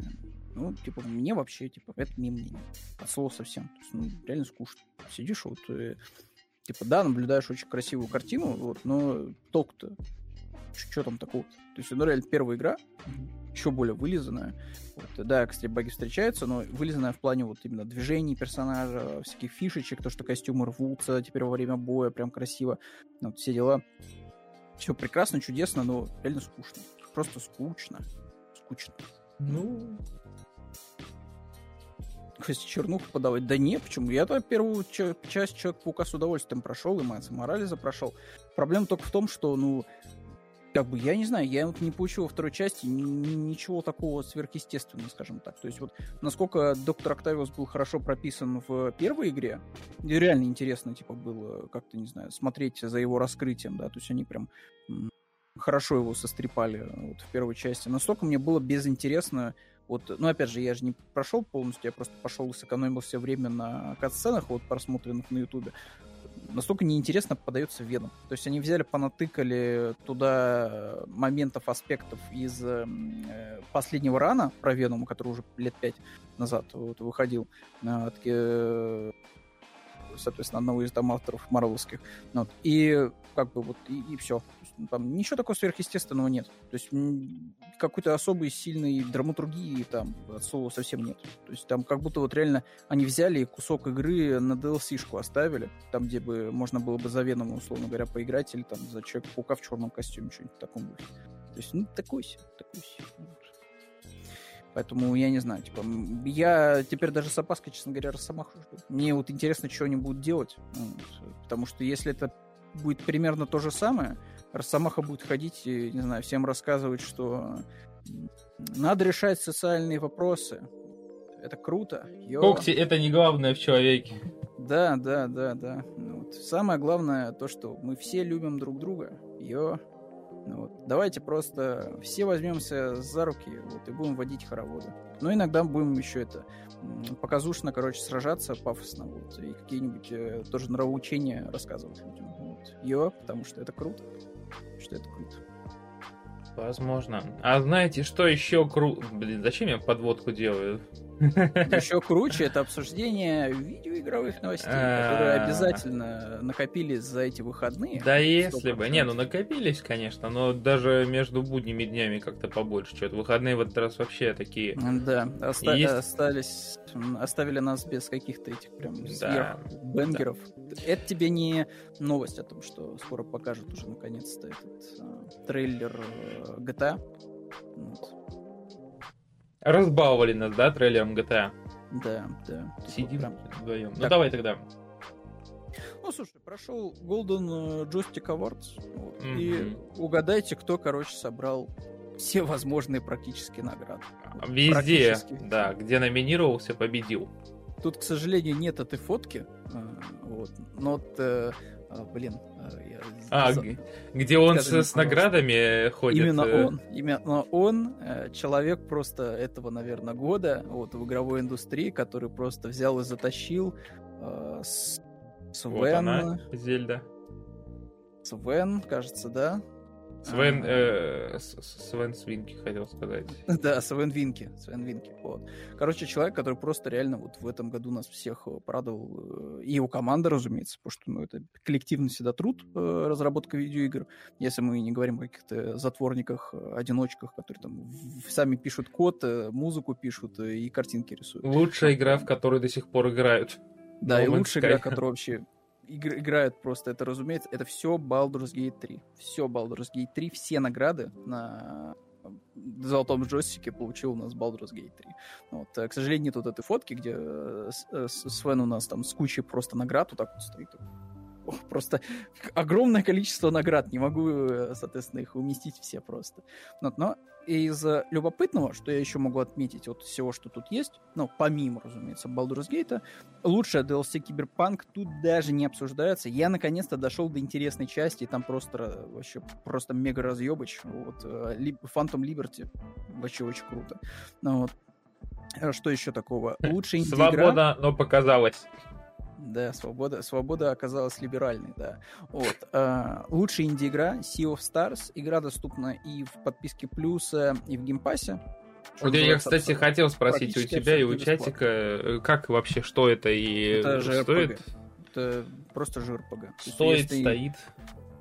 ну, типа, мне вообще, типа, это мимо меня. От слова совсем. То есть, ну, реально скучно. Сидишь вот, и, типа, да, наблюдаешь очень красивую картину, вот, но толк-то что там такого? То есть, ну, реально, первая игра, еще более вылизанная. Вот, да, кстати, баги встречаются, но вылизанная в плане вот именно движений персонажа, всяких фишечек, то, что костюмы рвутся теперь во время боя, прям красиво. Ну, вот все дела. Все прекрасно, чудесно, но реально скучно. Просто скучно. Скучно. Ну, Кстати, чернуху подавать. Да не, почему? Я-то первую часть Человек-паука с удовольствием прошел, и Мэтса Морализа прошел. Проблема только в том, что, ну, как бы, я не знаю, я вот не получил во второй части ничего такого сверхъестественного, скажем так. То есть вот насколько Доктор Октавиус был хорошо прописан в первой игре, реально интересно, типа, было как-то, не знаю, смотреть за его раскрытием, да, то есть они прям хорошо его сострепали вот, в первой части. Настолько мне было безинтересно вот, ну, опять же, я же не прошел полностью, я просто пошел и сэкономил все время на кат-сценах, вот, просмотренных на Ютубе настолько неинтересно подается Веном. То есть они взяли, понатыкали туда моментов, аспектов из э, последнего рана про Венома, который уже лет пять назад вот, выходил. Э, э, соответственно, одного из там авторов марвелских. Вот. И как бы вот, и, и все. Там ничего такого сверхъестественного нет. То есть какой-то особой сильной драматургии там от слова совсем нет. То есть там как будто вот реально они взяли кусок игры на DLC-шку оставили, там, где бы можно было бы за Веном, условно говоря, поиграть, или там за Человека-паука в черном костюме, что-нибудь в таком духе. То есть, ну, такой себе, такой себе. Поэтому я не знаю, типа, я теперь даже с опаской, честно говоря, Росомаху жду. Мне вот интересно, что они будут делать. Вот, потому что если это будет примерно то же самое, Росомаха будет ходить и, не знаю, всем рассказывать, что надо решать социальные вопросы. Это круто. Йо. Когти — это не главное в человеке. Да, да, да, да. Ну вот. Самое главное то, что мы все любим друг друга. Йо. Ну вот. Давайте просто все возьмемся за руки вот, и будем водить хороводы. Но иногда будем еще это показушно, короче, сражаться пафосно вот, и какие-нибудь э, тоже нравоучения рассказывать людям. Вот. Йо, потому что это круто что это круто. Возможно. А знаете, что еще круто? Блин, зачем я подводку делаю? Еще круче это обсуждение видеоигровых новостей, которые а. обязательно накопились за эти выходные. Да если бы. Не, ну накопились, конечно, но даже между будними днями как-то побольше. Что-то выходные в этот раз вообще такие. Да, остались, оставили нас без каких-то этих прям бенгеров. Это тебе не новость о том, что скоро покажут уже наконец-то этот а, трейлер э, GTA. Разбаловали нас, да, трейлером GTA? Да, да. Сидим прям... вдвоем. Ну давай тогда. Ну, слушай, прошел Golden Joystick Awards, вот, mm-hmm. и угадайте, кто, короче, собрал все возможные практически награды. Везде, да, где номинировался, победил. Тут, к сожалению, нет этой фотки, а, вот, но, вот, а, блин, а, где он с, с наградами ходит? Именно э? он. Именно он, э, человек просто этого, наверное, года вот, в игровой индустрии, который просто взял и затащил э, Свен... Вот она, Зельда. Свен, кажется, да? Свен, э, Свен Свинки, хотел сказать. Да, Свен Винки. Свен Винки. Вот. Короче, человек, который просто реально вот в этом году нас всех э, порадовал. Э, и его команда, разумеется, потому что ну, это коллективный всегда труд, э, разработка видеоигр. Если мы не говорим о каких-то затворниках, одиночках, которые там сами пишут код, музыку пишут и картинки рисуют. Лучшая игра, в которой до сих пор играют. Да, и лучшая игра, которая вообще игр, играют просто, это разумеется, это все Baldur's Gate 3. Все Baldur's Gate 3, все награды на золотом джойстике получил у нас Baldur's Gate 3. Вот. Э, к сожалению, нет вот этой фотки, где э, э, Свен у нас там с кучей просто наград вот так вот стоит. Просто огромное количество наград. Не могу, э, соответственно, их уместить все просто. Но, но из любопытного, что я еще могу отметить от всего, что тут есть, ну, помимо, разумеется, Baldur's Gate, лучшая DLC Киберпанк тут даже не обсуждается. Я наконец-то дошел до интересной части, и там просто вообще просто мега разъебыч. Вот, э, Phantom Liberty вообще очень круто. Ну, вот. Что еще такого? Лучшая инди-игра... Свобода, но показалось. Да, свобода, свобода оказалась либеральной, да. Вот. Э, лучшая инди-игра Sea of Stars. Игра доступна и в подписке плюса, и в геймпассе. Вот я, кстати, хотел спросить у тебя и у чатика, э, как вообще, что это и это же стоит? Это просто JRPG. Стоит, есть, стоит.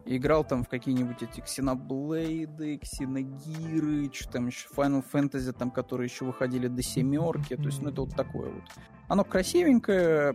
Играл там в какие-нибудь эти Ксеноблейды, Ксеногиры, что там еще, Final Fantasy, там, которые еще выходили до семерки. То есть, ну, это вот такое вот. Оно красивенькое,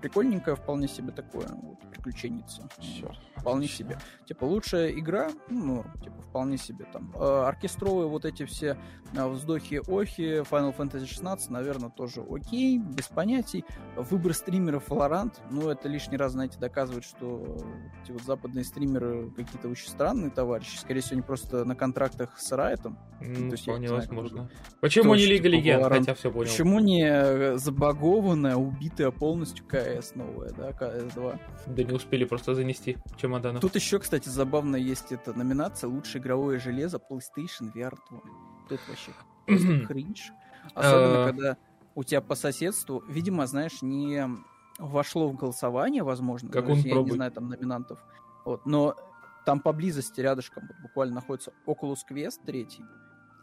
прикольненькое, вполне себе такое, вот, приключенница. Все. Вполне себе. Типа, лучшая игра, ну, типа, вполне себе там. Э, оркестровые вот эти все э, вздохи-охи, Final Fantasy 16, наверное, тоже окей, без понятий. Выбор стримеров Valorant, ну, это лишний раз, знаете, доказывает, что эти вот западные стримеры какие-то очень странные товарищи. Скорее всего, они просто на контрактах с Райтом. Ну, то вполне знаю, возможно. Почему не Лига Легенд, хотя все понял. Почему не забагованная, убитая полностью КС новая, да, КС-2? Да не успели просто занести чемоданов. Тут еще, кстати, забавно есть эта номинация «Лучшее игровое железо PlayStation VR 2». Тут вообще просто кринж. Особенно, а. когда у тебя по соседству, видимо, знаешь, не вошло в голосование, возможно. Как он Я не знаю там номинантов. Вот, но там поблизости рядышком буквально находится Oculus Quest 3,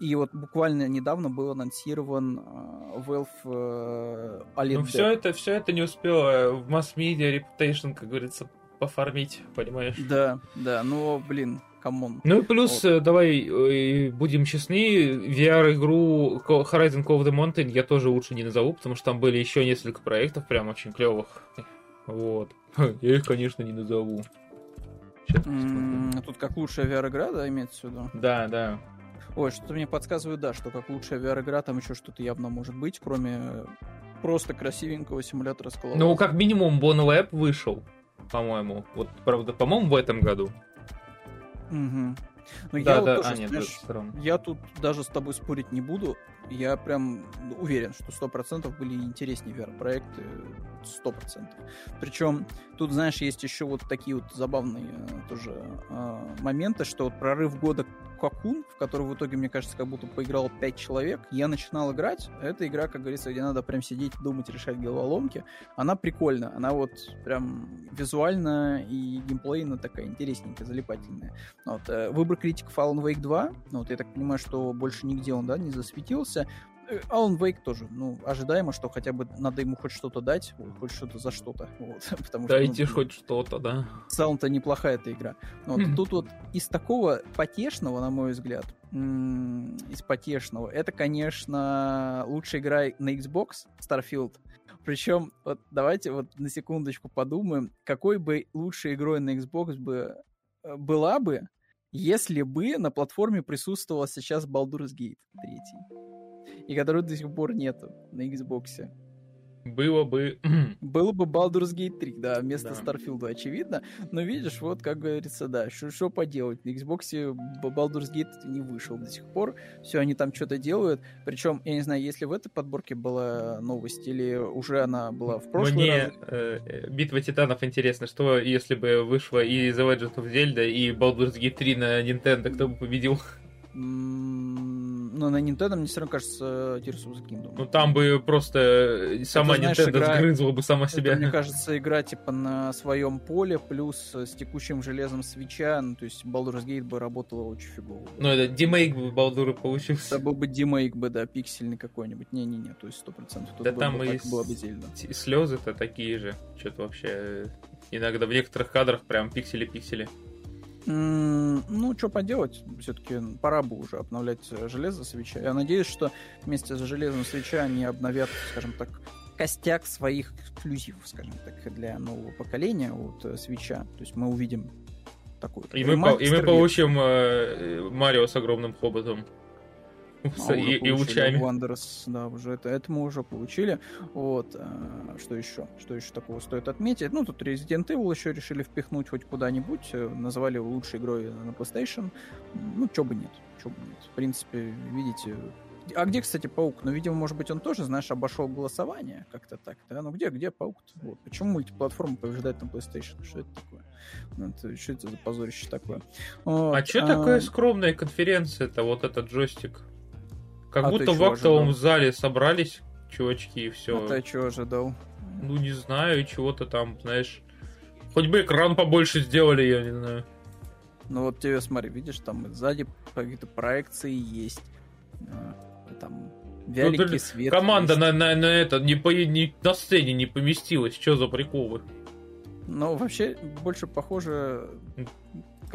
и вот буквально недавно был анонсирован э, Valve э, OLED. Ну, все это, все это не успело в масс-медиа reputation, как говорится, пофармить, понимаешь? Да, да, но, блин, come on. Ну и плюс, вот. Э, давай э, будем честны, VR-игру Horizon Call of the Mountain я тоже лучше не назову, потому что там были еще несколько проектов прям очень клевых. Вот. Я их, конечно, не назову. Mm, тут как лучшая VR-игра, да, имеется в виду? Да, да. Ой, что-то мне подсказывает, да, что как лучшая VR-игра, там еще что-то явно может быть, кроме просто красивенького симулятора скалолаза. Ну, как минимум, Bon Lab вышел, по-моему. Вот, правда, по-моему, в этом году. Угу. Ну, да, я да, вот тоже, а, нет, знаешь, я тут даже с тобой спорить не буду я прям уверен, что сто процентов были интереснее VR-проекты, сто процентов. Причем тут, знаешь, есть еще вот такие вот забавные э, тоже э, моменты, что вот прорыв года Кокун, в который в итоге, мне кажется, как будто поиграл 5 человек, я начинал играть. Это игра, как говорится, где надо прям сидеть, думать, решать головоломки. Она прикольная, она вот прям визуально и геймплейно такая интересненькая, залипательная. Вот, э, выбор критиков Alan Wake 2, ну, вот я так понимаю, что больше нигде он, да, не засветился. Алан Вейк тоже, ну, ожидаемо, что хотя бы надо ему хоть что-то дать, хоть что-то за что-то. Вот, потому Дайте что, ну, хоть что-то, да. Целом-то неплохая эта игра. Вот, mm Тут вот из такого потешного, на мой взгляд, из потешного, это, конечно, лучшая игра на Xbox, Starfield. Причем, вот давайте вот на секундочку подумаем, какой бы лучшей игрой на Xbox бы э, была бы, если бы на платформе присутствовала сейчас Baldur's Gate 3 и которую до сих пор нету на Xbox. Было бы... Было бы Baldur's Gate 3, да, вместо да. Starfield, очевидно. Но видишь, вот, как говорится, да, что поделать. На Xbox Baldur's Gate не вышел до сих пор. Все, они там что-то делают. Причем, я не знаю, если в этой подборке была новость, или уже она была в прошлый Мне раз. Э, э, Битва Титанов интересно, что если бы вышла и The Legend of Zelda, и Baldur's Gate 3 на Nintendo, кто бы победил? Но на Nintendo мне все равно кажется Tears of the Kingdom. Ну там бы просто э, сама это, Nintendo игра... сгрызла бы сама себя. Это, мне кажется, игра типа на своем поле, плюс с текущим железом свеча, ну то есть Baldur's Gate бы работала очень фигово. Ну это демейк бы Балдура получился. Это был бы демейк бы, да, пиксельный какой-нибудь. Не-не-не, то есть сто процентов. Да там бы, и так было бы слезы-то такие же. Что-то вообще э, иногда в некоторых кадрах прям пиксели-пиксели. Ну, что поделать, все-таки пора бы уже обновлять железо свеча. Я надеюсь, что вместе с железом свеча они обновят, скажем так, костяк своих эксклюзивов, скажем так, для нового поколения вот э, свеча. То есть мы увидим такой. И мы, по, и мы получим э, Марио с огромным хоботом. А и, и лучами. Wanderers, да, уже это, это мы уже получили. Вот. А, что еще? Что еще такого стоит отметить? Ну, тут Resident Evil еще решили впихнуть хоть куда-нибудь. Э, назвали его лучшей игрой на PlayStation. Ну, чё бы нет. Чё бы нет. В принципе, видите, а где, кстати, паук? Ну, видимо, может быть, он тоже, знаешь, обошел голосование как-то так. Да? Ну где, где паук? Вот. Почему мультиплатформа побеждает на PlayStation? Что это такое? Ну, это, что это за позорище такое? Вот. А что а... такая скромная конференция-то, вот этот джойстик? Как а будто в актовом ожидал? зале собрались чувачки и все. А ты что ожидал? Ну, не знаю, чего-то там, знаешь... Хоть бы экран побольше сделали, я не знаю. Ну вот тебе, смотри, видишь, там сзади какие-то проекции есть. А, там вяликий ну, свет. Команда на, на, на это не, по, не на сцене не поместилась. Что за приколы? Ну, вообще, больше похоже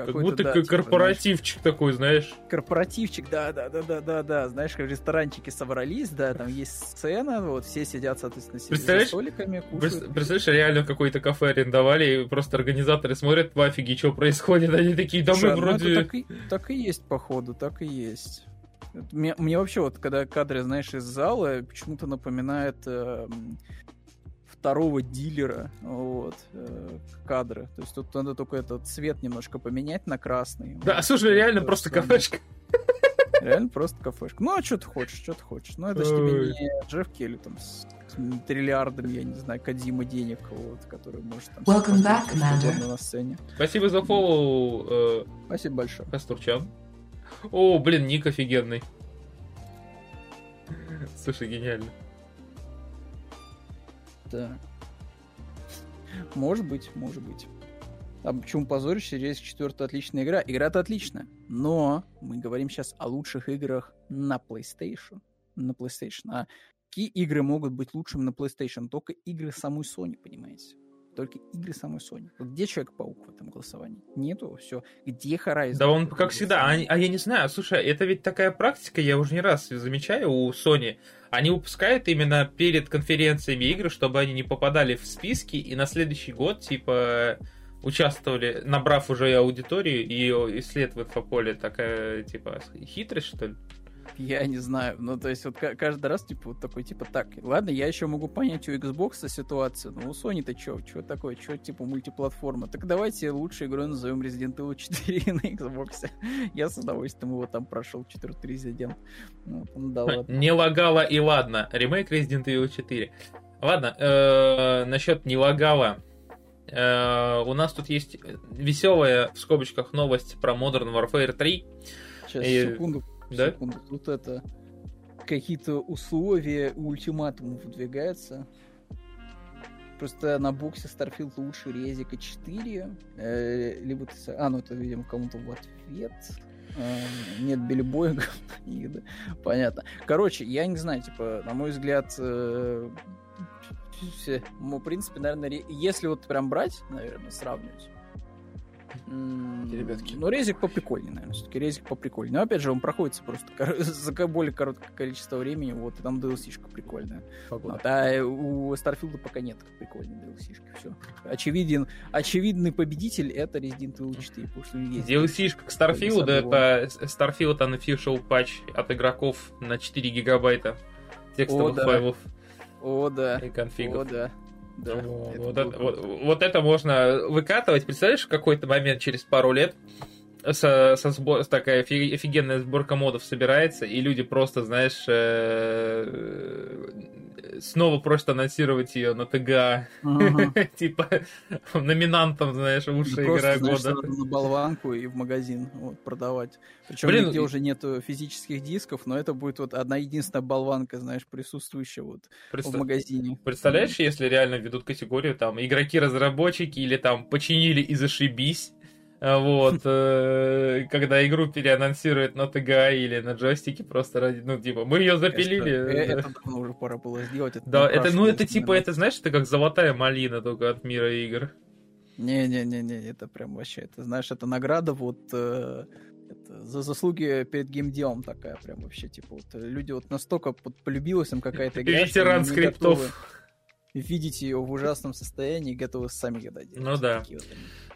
как будто да, типа, корпоративчик знаешь, такой, знаешь. Корпоративчик, да, да, да, да, да, да. Знаешь, как ресторанчики собрались, да, там есть сцена, вот все сидят, соответственно, сидят за столиками, кушают. Представляешь, реально какое-то кафе арендовали, и просто организаторы смотрят в офиге, что происходит, они такие, да мы ну, вроде... так, и, так и есть, походу, так и есть. Мне, мне вообще вот, когда кадры, знаешь, из зала, почему-то напоминает э, второго дилера, вот, э, кадры. То есть тут надо только этот цвет немножко поменять на красный. Да, вот, слушай, реально просто кафешка. Реально просто кафешка. Ну, а что ты хочешь, что ты хочешь? Ну, это же тебе не Джефф Келли там с, с триллиардами, я не знаю, Кадима денег, вот, который может там... Welcome back, Commander. На сцене. Спасибо за фоллоу. Э, Спасибо большое. Кастурчан. О, блин, ник офигенный. Слушай, гениально. Да. Может быть, может быть. А почему позоришься? Резик 4 отличная игра. Игра-то отличная. Но мы говорим сейчас о лучших играх на PlayStation. На PlayStation. А какие игры могут быть лучшими на PlayStation? Только игры самой Sony, понимаете? Только игры самой Sony. Где Человек-паук в этом голосовании? Нету, все. Где Horizon? Да он, как всегда, а, а я не знаю, слушай, это ведь такая практика, я уже не раз замечаю у Sony. Они выпускают именно перед конференциями игры, чтобы они не попадали в списки, и на следующий год, типа, участвовали, набрав уже аудиторию и исследуя инфополе. Такая, типа, хитрость, что ли? Я не знаю. Ну, то есть, вот каждый раз, типа, вот такой, типа, так, ладно, я еще могу понять у Xbox ситуацию, но у Sony-то что? Что такое? Что, типа, мультиплатформа? Так давайте лучшей игрой назовем Resident Evil 4 на Xbox. Я с удовольствием его там прошел, 4 Resident. Ну, ну, да ладно. Не лагало и ладно. Ремейк Resident Evil 4. Ладно, э, насчет не лагало. Э, у нас тут есть веселая, в скобочках, новость про Modern Warfare 3. Сейчас, секунду да? Секунду, тут это какие-то условия, ультиматум выдвигается. Просто на боксе Starfield лучше резика 4. Э, либо ты... А, ну это, видимо, кому-то в ответ. Э, нет Билли Боинга. Понятно. Короче, я не знаю, типа, на мой взгляд, э, в принципе, наверное, если вот прям брать, наверное, сравнивать, Ребятки. Ну, резик поприкольнее, наверное. Все-таки резик поприкольнее. Но опять же, он проходится просто за более короткое количество времени. Вот, и там DLC-шка прикольная. Вот, а у Старфилда пока нет прикольной DLC-шки. Все. Очевиден, очевидный победитель это Resident Evil 4. Потому что есть DLC-шка к Starfield это Starfield Unofficial патч от игроков на 4 гигабайта текстовых О, да. файлов. О, да. И конфигов. О, да. Да, вот, это вот, это, вот, вот это можно выкатывать. Представляешь, в какой-то момент через пару лет со, со сбор, такая офигенная сборка модов собирается, и люди просто, знаешь, э, снова просто анонсировать ее на ТГА. типа номинантом, знаешь, лучшая игра года. на болванку и в магазин продавать. Причем нигде уже нету физических дисков, но это будет вот одна единственная болванка, знаешь, присутствующая вот в магазине. Представляешь, если реально ведут категорию там игроки-разработчики или там починили и зашибись, а вот, э, когда игру переанонсируют на ТГА или на джойстике просто ради, ну, типа, мы ее запилили. Это, это давно уже пора было сделать. Да, это, ну, это типа, это, знаешь, это как золотая малина только от мира игр. Не-не-не-не, это прям вообще, это, знаешь, это награда вот э, это, за заслуги перед геймделом такая прям вообще, типа, вот люди вот настолько вот, полюбилась им какая-то игра. Ветеран скриптов. Видите ее в ужасном состоянии и готовы сами гадать. Ну да. Вот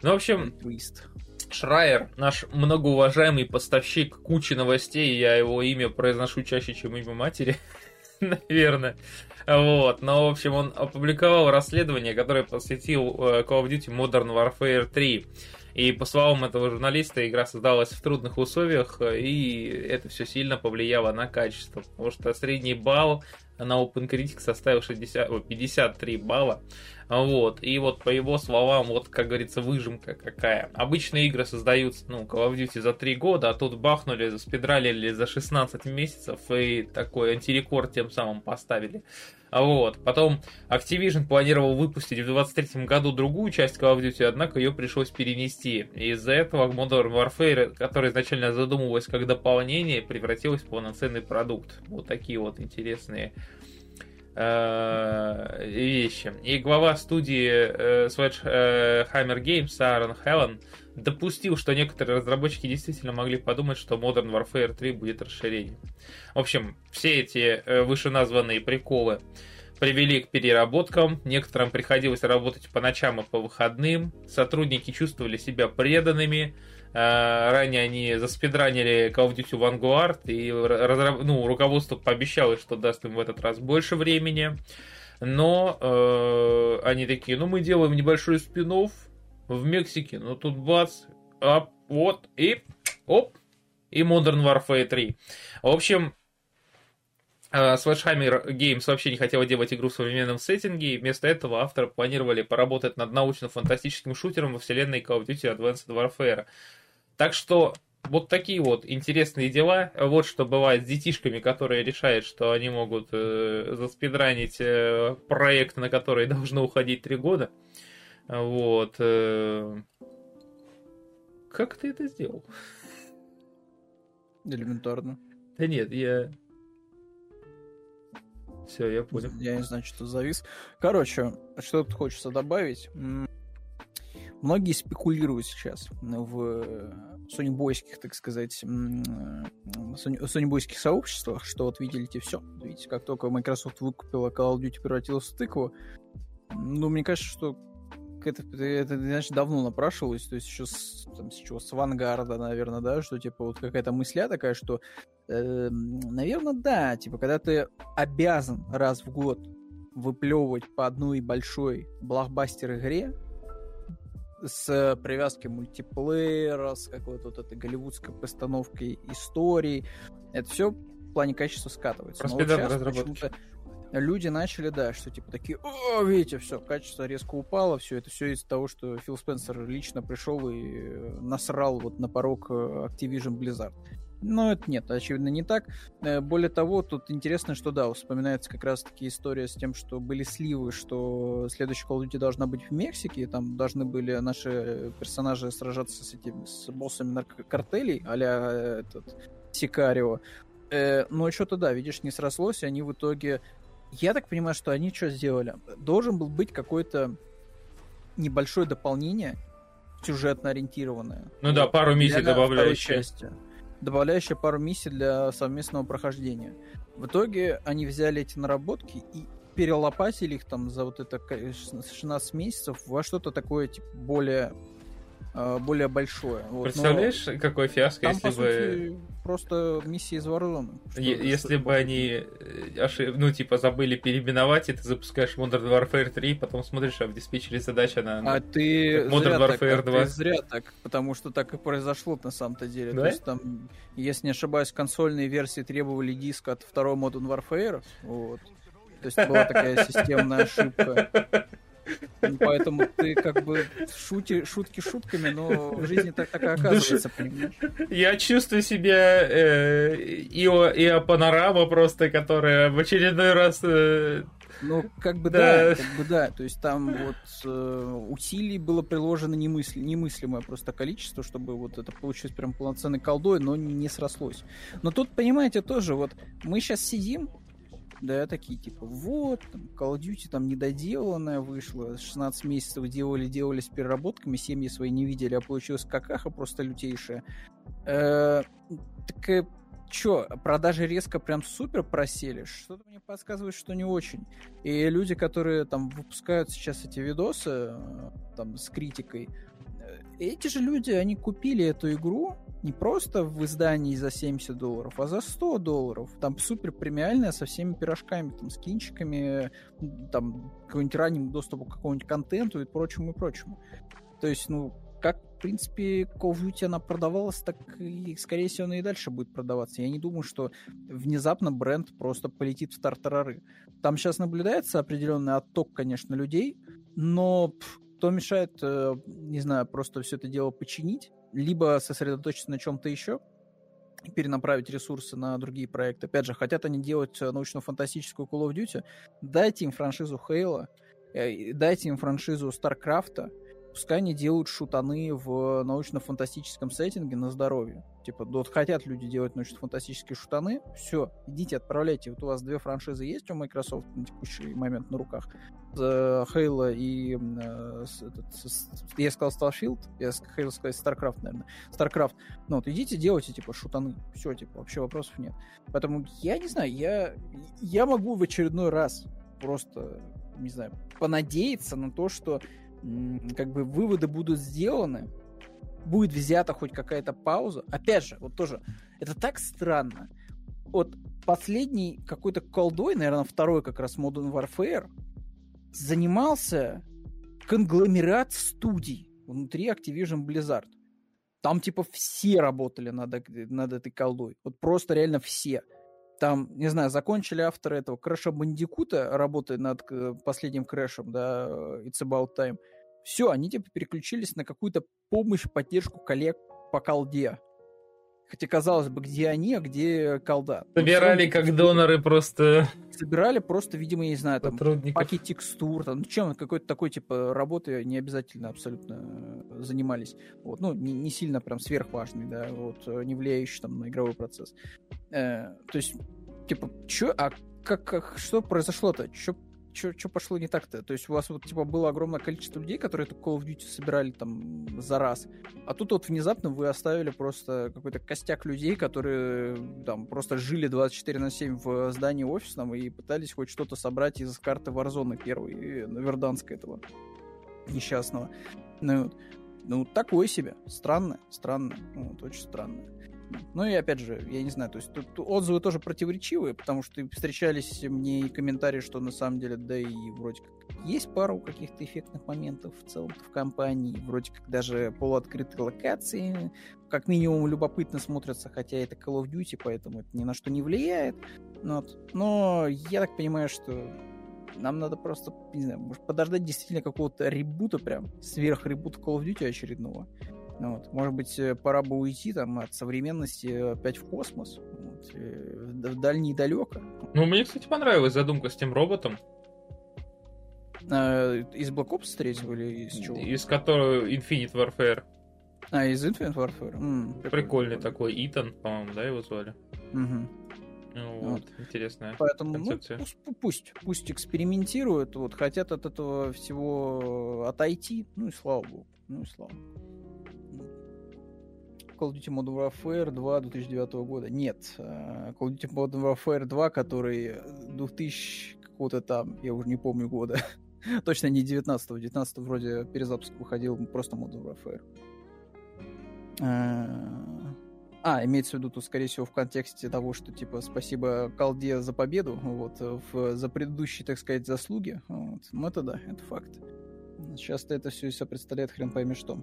ну, в общем, Twist. Шрайер, наш многоуважаемый поставщик кучи новостей, я его имя произношу чаще, чем имя матери, наверное. Вот, но, в общем, он опубликовал расследование, которое посвятил э, Call of Duty Modern Warfare 3. И по словам этого журналиста, игра создалась в трудных условиях, и это все сильно повлияло на качество. Потому что средний балл на OpenCritic составил 60, 53 балла. Вот. И вот по его словам, вот, как говорится, выжимка какая. Обычные игры создаются, ну, Call of Duty за 3 года, а тут бахнули, спидралили за 16 месяцев и такой антирекорд тем самым поставили. Вот. Потом Activision планировал выпустить в 23 году другую часть Call of Duty, однако ее пришлось перенести. из-за этого Modern Warfare, которая изначально задумывалась как дополнение, превратилась в полноценный продукт. Вот такие вот интересные э, вещи. И глава студии э, Sledgehammer Games Аарон Хеллен допустил, что некоторые разработчики действительно могли подумать, что Modern Warfare 3 будет расширением. В общем, все эти э, вышеназванные приколы привели к переработкам, некоторым приходилось работать по ночам и по выходным, сотрудники чувствовали себя преданными, э, ранее они заспидранили Call of Duty Vanguard, и разраб... ну, руководство пообещало, что даст им в этот раз больше времени, но э, они такие, ну мы делаем небольшой спин в Мексике, но тут бац, а вот, и оп, и Modern Warfare 3. В общем, э, Sledgehammer Games вообще не хотела делать игру в современном сеттинге, и вместо этого авторы планировали поработать над научно-фантастическим шутером во вселенной Call of Duty Advanced Warfare. Так что вот такие вот интересные дела. Вот что бывает с детишками, которые решают, что они могут э, заспидранить э, проект, на который должно уходить три года. Вот. Э, как ты это сделал? Элементарно. Да нет, я... Все, я понял. Я не знаю, что завис. Короче, что тут хочется добавить. Многие спекулируют сейчас в сонибойских, так сказать, сонибойских сообществах, что вот видите все. Видите, как только Microsoft выкупила Call of Duty, превратилась в тыкву. Ну, мне кажется, что это, это, значит, давно напрашивалось, то есть еще с, там, с чего, с авангарда, наверное, да, что, типа, вот какая-то мысля такая, что, э, наверное, да, типа, когда ты обязан раз в год выплевывать по одной большой блокбастер игре с привязкой мультиплеера, с какой-то вот этой голливудской постановкой истории, это все в плане качества скатывается. Но вот сейчас люди начали, да, что типа такие, о, видите, все, качество резко упало, все это все из-за того, что Фил Спенсер лично пришел и э, насрал вот на порог э, Activision Blizzard. Но это нет, очевидно, не так. Э, более того, тут интересно, что да, вспоминается как раз-таки история с тем, что были сливы, что следующая Call of Duty должна быть в Мексике, там должны были наши персонажи сражаться с этими, с боссами наркокартелей, а-ля этот Сикарио. Но что-то, да, видишь, не срослось, и они в итоге я так понимаю, что они что сделали? Должен был быть какое-то небольшое дополнение, сюжетно ориентированное. Ну да, пару миссий добавляющие. Части, добавляющие пару миссий для совместного прохождения. В итоге они взяли эти наработки и перелопатили их там за вот это 16 месяцев во что-то такое типа более более большое. Вот. Представляешь, Но какой фиаско, там, если по бы... Сути, просто миссия из Warzone. Если бы они, э, ошиб... ну, типа, забыли переименовать, и ты запускаешь Modern Warfare 3, потом смотришь, а в диспетчере задача на... А ты Modern зря Warfare так, 2. Ты зря так, потому что так и произошло на самом-то деле. Да? То есть там, если не ошибаюсь, консольные версии требовали диск от второго Modern Warfare, вот. То есть была такая системная ошибка. Ну, поэтому ты как бы шути, шутки шутками, но в жизни так, так и оказывается, понимаешь? Я чувствую себя э, Ио, Ио Панорама просто, которая в очередной раз... Э, ну, как бы да. да, как бы да. То есть там вот э, усилий было приложено немысли, немыслимое просто количество, чтобы вот это получилось прям полноценной колдой, но не, не срослось. Но тут, понимаете, тоже вот мы сейчас сидим, да, такие типа, вот, там, Call of Duty там недоделанная вышла, 16 месяцев делали, делали с переработками, семьи свои не видели, а получилась какаха просто лютейшая. Э, так э, чё, продажи резко прям супер просели? Что-то мне подсказывает, что не очень. И люди, которые там выпускают сейчас эти видосы, э, там, с критикой, эти же люди, они купили эту игру не просто в издании за 70 долларов, а за 100 долларов. Там супер премиальная со всеми пирожками, там, скинчиками, там, какой-нибудь ранним доступом к какому-нибудь контенту и прочему, и прочему. То есть, ну, как, в принципе, Call of Duty она продавалась, так и, скорее всего, она и дальше будет продаваться. Я не думаю, что внезапно бренд просто полетит в тартарары. Там сейчас наблюдается определенный отток, конечно, людей, но пф, кто мешает, э, не знаю, просто все это дело починить, либо сосредоточиться на чем-то еще, перенаправить ресурсы на другие проекты. Опять же, хотят они делать э, научно-фантастическую Call of Duty, дайте им франшизу Halo, э, дайте им франшизу StarCraft, пускай они делают шутаны в научно-фантастическом сеттинге на здоровье. Типа, вот хотят люди делать научно-фантастические шутаны, все, идите, отправляйте. Вот у вас две франшизы есть у Microsoft на текущий момент на руках. Halo и... Э, этот, я сказал Starfield, я хотел сказать StarCraft, наверное. StarCraft. Ну вот, идите, делайте, типа, шутаны. Все, типа, вообще вопросов нет. Поэтому, я не знаю, я, я могу в очередной раз просто, не знаю, понадеяться на то, что как бы выводы будут сделаны, будет взята хоть какая-то пауза. Опять же, вот тоже, это так странно. Вот последний какой-то колдой, наверное, второй как раз Modern Warfare, занимался конгломерат студий внутри Activision Blizzard. Там типа все работали над, над этой колдой. Вот просто реально все. Там, не знаю, закончили авторы этого Крэша Бандикута, работая над э, последним Крэшем, да, э, It's About Time. Все, они типа переключились на какую-то помощь, поддержку коллег по колде. Хотя, казалось бы, где они, а где колда. Собирали как доноры просто... Собирали просто, видимо, я не знаю, там, паки текстур, там, ну, чем, какой-то такой, типа, работы не обязательно абсолютно э, занимались. Вот, ну, не, не сильно прям сверхважный, да, вот, не влияющий там на игровой процесс. Э, то есть, типа, чё, а как, как что произошло-то? Чё что пошло не так-то? То есть у вас вот типа было огромное количество людей, которые эту Call of Duty собирали там за раз, а тут вот внезапно вы оставили просто какой-то костяк людей, которые там просто жили 24 на 7 в здании офисном и пытались хоть что-то собрать из карты Warzone первой, Верданска этого несчастного. Ну, ну, такое себе. Странно, странно. Вот, очень странно. Ну и опять же, я не знаю, то есть тут отзывы тоже противоречивые, потому что встречались мне и комментарии, что на самом деле, да и вроде как есть пару каких-то эффектных моментов в целом в компании, вроде как даже полуоткрытые локации, как минимум любопытно смотрятся, хотя это Call of Duty, поэтому это ни на что не влияет. Вот. Но я так понимаю, что нам надо просто, не знаю, может подождать действительно какого-то ребута прям, сверх ребута Call of Duty очередного. Ну вот. Может быть, э, пора бы уйти там от современности опять в космос, вот, э, в дальний далеко. Ну, мне, кстати, понравилась задумка с тем роботом. А, из Black Ops 3 или из чего? Из которого Infinite Warfare. А, из Infinite Warfare? М, прикольный, прикольный такой, Итан, по-моему, да, его звали? Угу. Ну, вот. Интересная Поэтому, ну, концепция. Ну, пусть, пусть, пусть экспериментируют, вот, хотят от этого всего отойти, ну и слава богу, ну и слава богу. Call of Duty Modern Warfare 2 2009 года. Нет. Э, Call of Duty Modern Warfare 2, который 2000 какого-то там, я уже не помню года. Точно не 19-го. 19 вроде перезапуск выходил просто Modern Warfare. Э, а, имеется в виду тут, скорее всего, в контексте того, что, типа, спасибо Колде за победу, вот, в, за предыдущие, так сказать, заслуги. Вот. Ну, это да, это факт. Сейчас-то это все, все представляет хрен пойми что.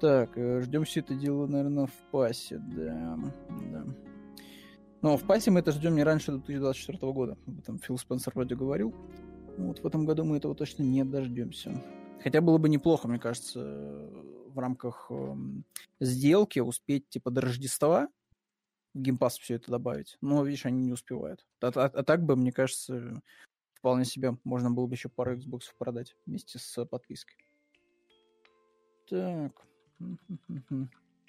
Так, э, ждем все это дело, наверное, в пасе, да. да. Но в пасе мы это ждем не раньше 2024 года. Об этом Фил Спенсер вроде говорил. Вот в этом году мы этого точно не дождемся. Хотя было бы неплохо, мне кажется, в рамках э, сделки успеть типа до Рождества в геймпас все это добавить. Но, видишь, они не успевают. А, а, а так бы, мне кажется, вполне себе можно было бы еще пару Xbox продать вместе с подпиской. Так.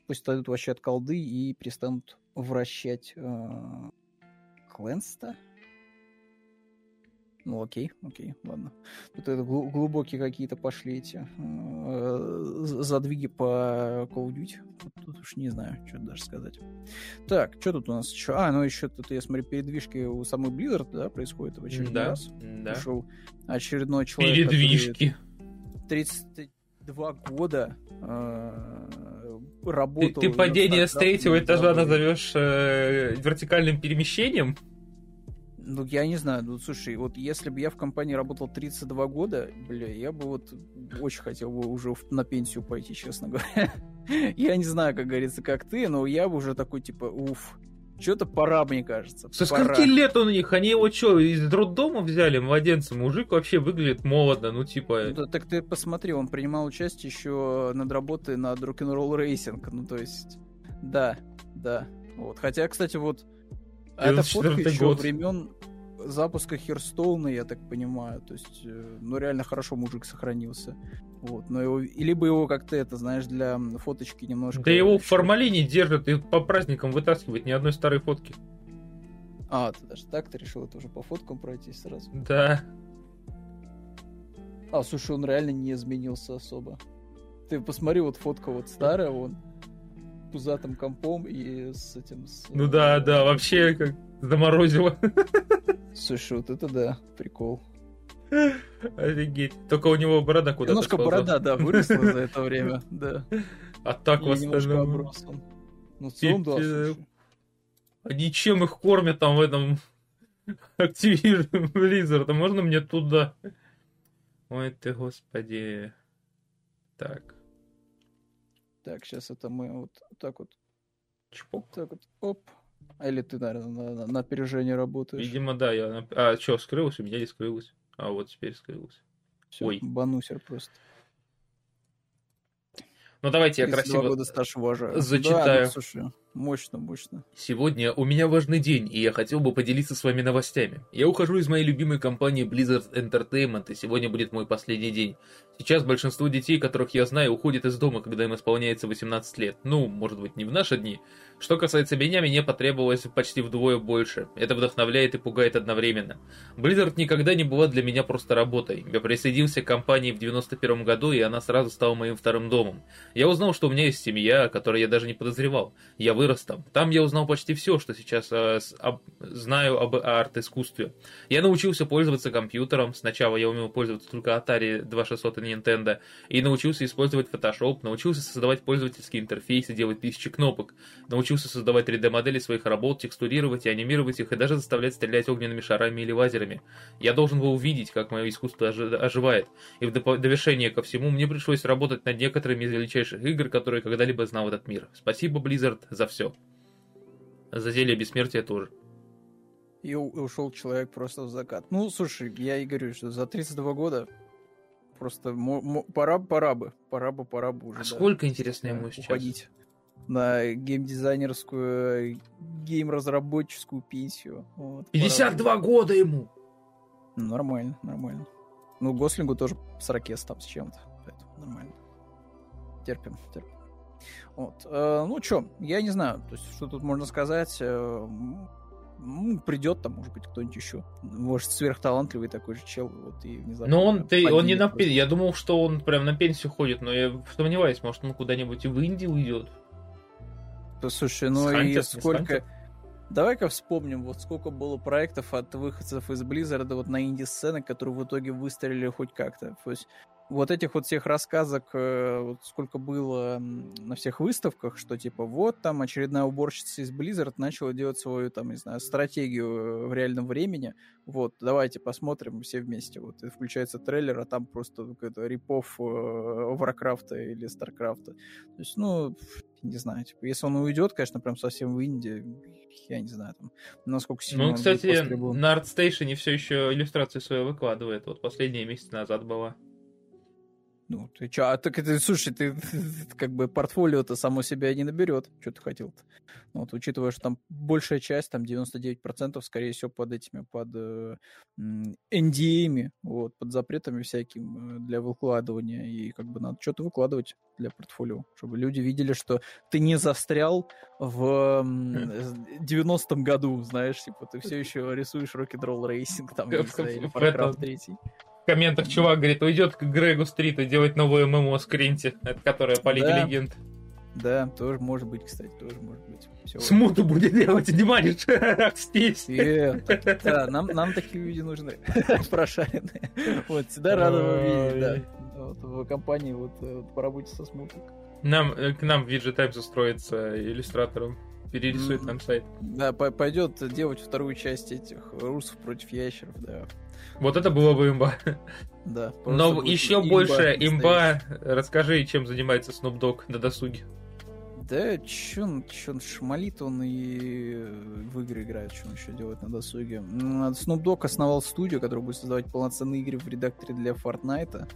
Пусть отойдут вообще от колды и перестанут вращать э, Клэнста. Ну окей, окей, ладно. Тут это глубокие какие-то пошли эти э, задвиги по Call of Duty. Тут, тут уж не знаю, что даже сказать. Так, что тут у нас еще? А, ну еще тут, я смотрю, передвижки у самой Blizzard, да, происходит в очередной да, раз. Да. Пришел очередной человек. Передвижки. 30, 32 года э, работал... Ты, ты падение с третьего этажа назовешь э, вертикальным перемещением? Ну, я не знаю, ну, слушай, вот если бы я в компании работал 32 года, бля, я бы вот очень хотел бы уже на пенсию пойти, честно говоря. я не знаю, как говорится, как ты, но я бы уже такой, типа, уф, что-то пора, мне кажется. Со пора. скольки лет он у них? Они его что, из роддома взяли, младенца? Мужик вообще выглядит молодо, ну типа... Ну, да, так ты посмотри, он принимал участие еще над работой над Rock'n'Roll Racing, ну то есть, да, да. Вот. Хотя, кстати, вот это фотка еще год. времен запуска Херстоуна, я так понимаю. То есть, э, ну, реально хорошо мужик сохранился. Вот, но его, либо его как-то это, знаешь, для фоточки немножко... Да его в формалине держат и по праздникам вытаскивают ни одной старой фотки. А, ты даже так ты решил это уже по фоткам пройти сразу? Да. А, слушай, он реально не изменился особо. Ты посмотри, вот фотка вот старая, он пузатым компом и с этим... С... Ну да, да, вообще как заморозило. Слушай, вот это да, прикол. Офигеть. Только у него борода куда-то Немножко борода, да, выросла за это время, да. А так в остальном... Ну, в целом, да, Они чем их кормят там в этом Activision Blizzard? А можно мне туда? Ой ты, господи. Так. Так, сейчас это мы вот так вот. Чпок. Так вот, оп. Или ты, наверное, на, на опережение работаешь? Видимо, да. Я на... А что, скрылось? У меня не скрылось. А вот теперь скрылось. Все, Ой. Банусер просто. Ну давайте я красиво года стаж уважаю. зачитаю. Да, ну, слушай, Мощно, мощно. Сегодня у меня важный день, и я хотел бы поделиться с вами новостями. Я ухожу из моей любимой компании Blizzard Entertainment, и сегодня будет мой последний день. Сейчас большинство детей, которых я знаю, уходят из дома, когда им исполняется 18 лет. Ну, может быть, не в наши дни. Что касается меня, мне потребовалось почти вдвое больше. Это вдохновляет и пугает одновременно. Blizzard никогда не была для меня просто работой. Я присоединился к компании в 91 году, и она сразу стала моим вторым домом. Я узнал, что у меня есть семья, о которой я даже не подозревал. Я вырос там. Там я узнал почти все, что сейчас э, с, об, знаю об арт-искусстве. Я научился пользоваться компьютером. Сначала я умел пользоваться только Atari 2600 и Nintendo. И научился использовать Photoshop, научился создавать пользовательские интерфейсы, делать тысячи кнопок. Научился создавать 3D-модели своих работ, текстурировать и анимировать их, и даже заставлять стрелять огненными шарами или лазерами. Я должен был увидеть, как мое искусство оживает. И в довершение ко всему мне пришлось работать над некоторыми из величайших игр, которые когда-либо знал этот мир. Спасибо, Blizzard, за все. За зелье бессмертия тоже. И ушел человек просто в закат. Ну, слушай, я и говорю, что за 32 года просто пора, пора бы, пора бы, пора бы уже. А да, сколько, интересно, ему сейчас? Уходить на геймдизайнерскую, гейм-разработческую пенсию. Вот, 52 пора. года ему! Ну, нормально, нормально. Ну, Гослингу тоже 40 там с чем-то, поэтому нормально. Терпим, терпим. Вот. Э, ну, что, я не знаю, то есть, что тут можно сказать. Э, придет там, может быть, кто-нибудь еще. Может, сверхталантливый такой же чел, вот и внезапно. Но он, ты, он не на пенсию. Я думал, что он прям на пенсию ходит, но я сомневаюсь, может, он куда-нибудь в Индию уйдет. Слушай, ну и сколько... Давай-ка вспомним, вот сколько было проектов от выходцев из Blizzard вот на инди-сцены, которые в итоге выстрелили хоть как-то. То есть вот этих вот всех рассказок, э, вот сколько было на всех выставках, что типа вот там очередная уборщица из Blizzard начала делать свою там, не знаю, стратегию э, в реальном времени. Вот, давайте посмотрим все вместе. Вот, и включается трейлер, а там просто какой-то рипов э, Warcraft или StarCraft. То есть, ну, не знаю, типа, если он уйдет, конечно, прям совсем в Индии, я не знаю, там, насколько сильно Ну, кстати, на ArtStation все еще иллюстрацию свою выкладывает. Вот последние месяцы назад была. Ну, ты чё, а так это, слушай, ты, как бы портфолио-то само себя не наберет. Что ты хотел-то? Ну, вот, учитывая, что там большая часть, там 99%, скорее всего, под этими, под э, NDA, вот, под запретами всяким э, для выкладывания. И как бы надо что-то выкладывать для портфолио, чтобы люди видели, что ты не застрял в 90-м году, знаешь, типа, ты все еще рисуешь Rocket Roll Racing, там, не знаю, или Warcraft 3 комментах чувак говорит, уйдет к Грегу Стриту делать новую ММО Скринти, это которая по Лиге да. Легенд. Да, тоже может быть, кстати, тоже может быть. Все Смуту вот. будет делать, понимаешь? Здесь. Да, нам, нам такие люди нужны, прошаренные. Вот, всегда рады видеть, да. вот, в компании вот, вот по работе со Смуток. Нам, к нам в VG Times устроится иллюстратором перерисует нам сайт. Да, пойдет делать вторую часть этих русов против ящеров, да. Вот это было бы имба. Да. Но еще имба больше имба. Расскажи, чем занимается Snoop Dogg на досуге. Да, чё он, чё он шмалит, он и в игры играет, что он еще делает на досуге. Snoop Dogg основал студию, которая будет создавать полноценные игры в редакторе для Fortnite.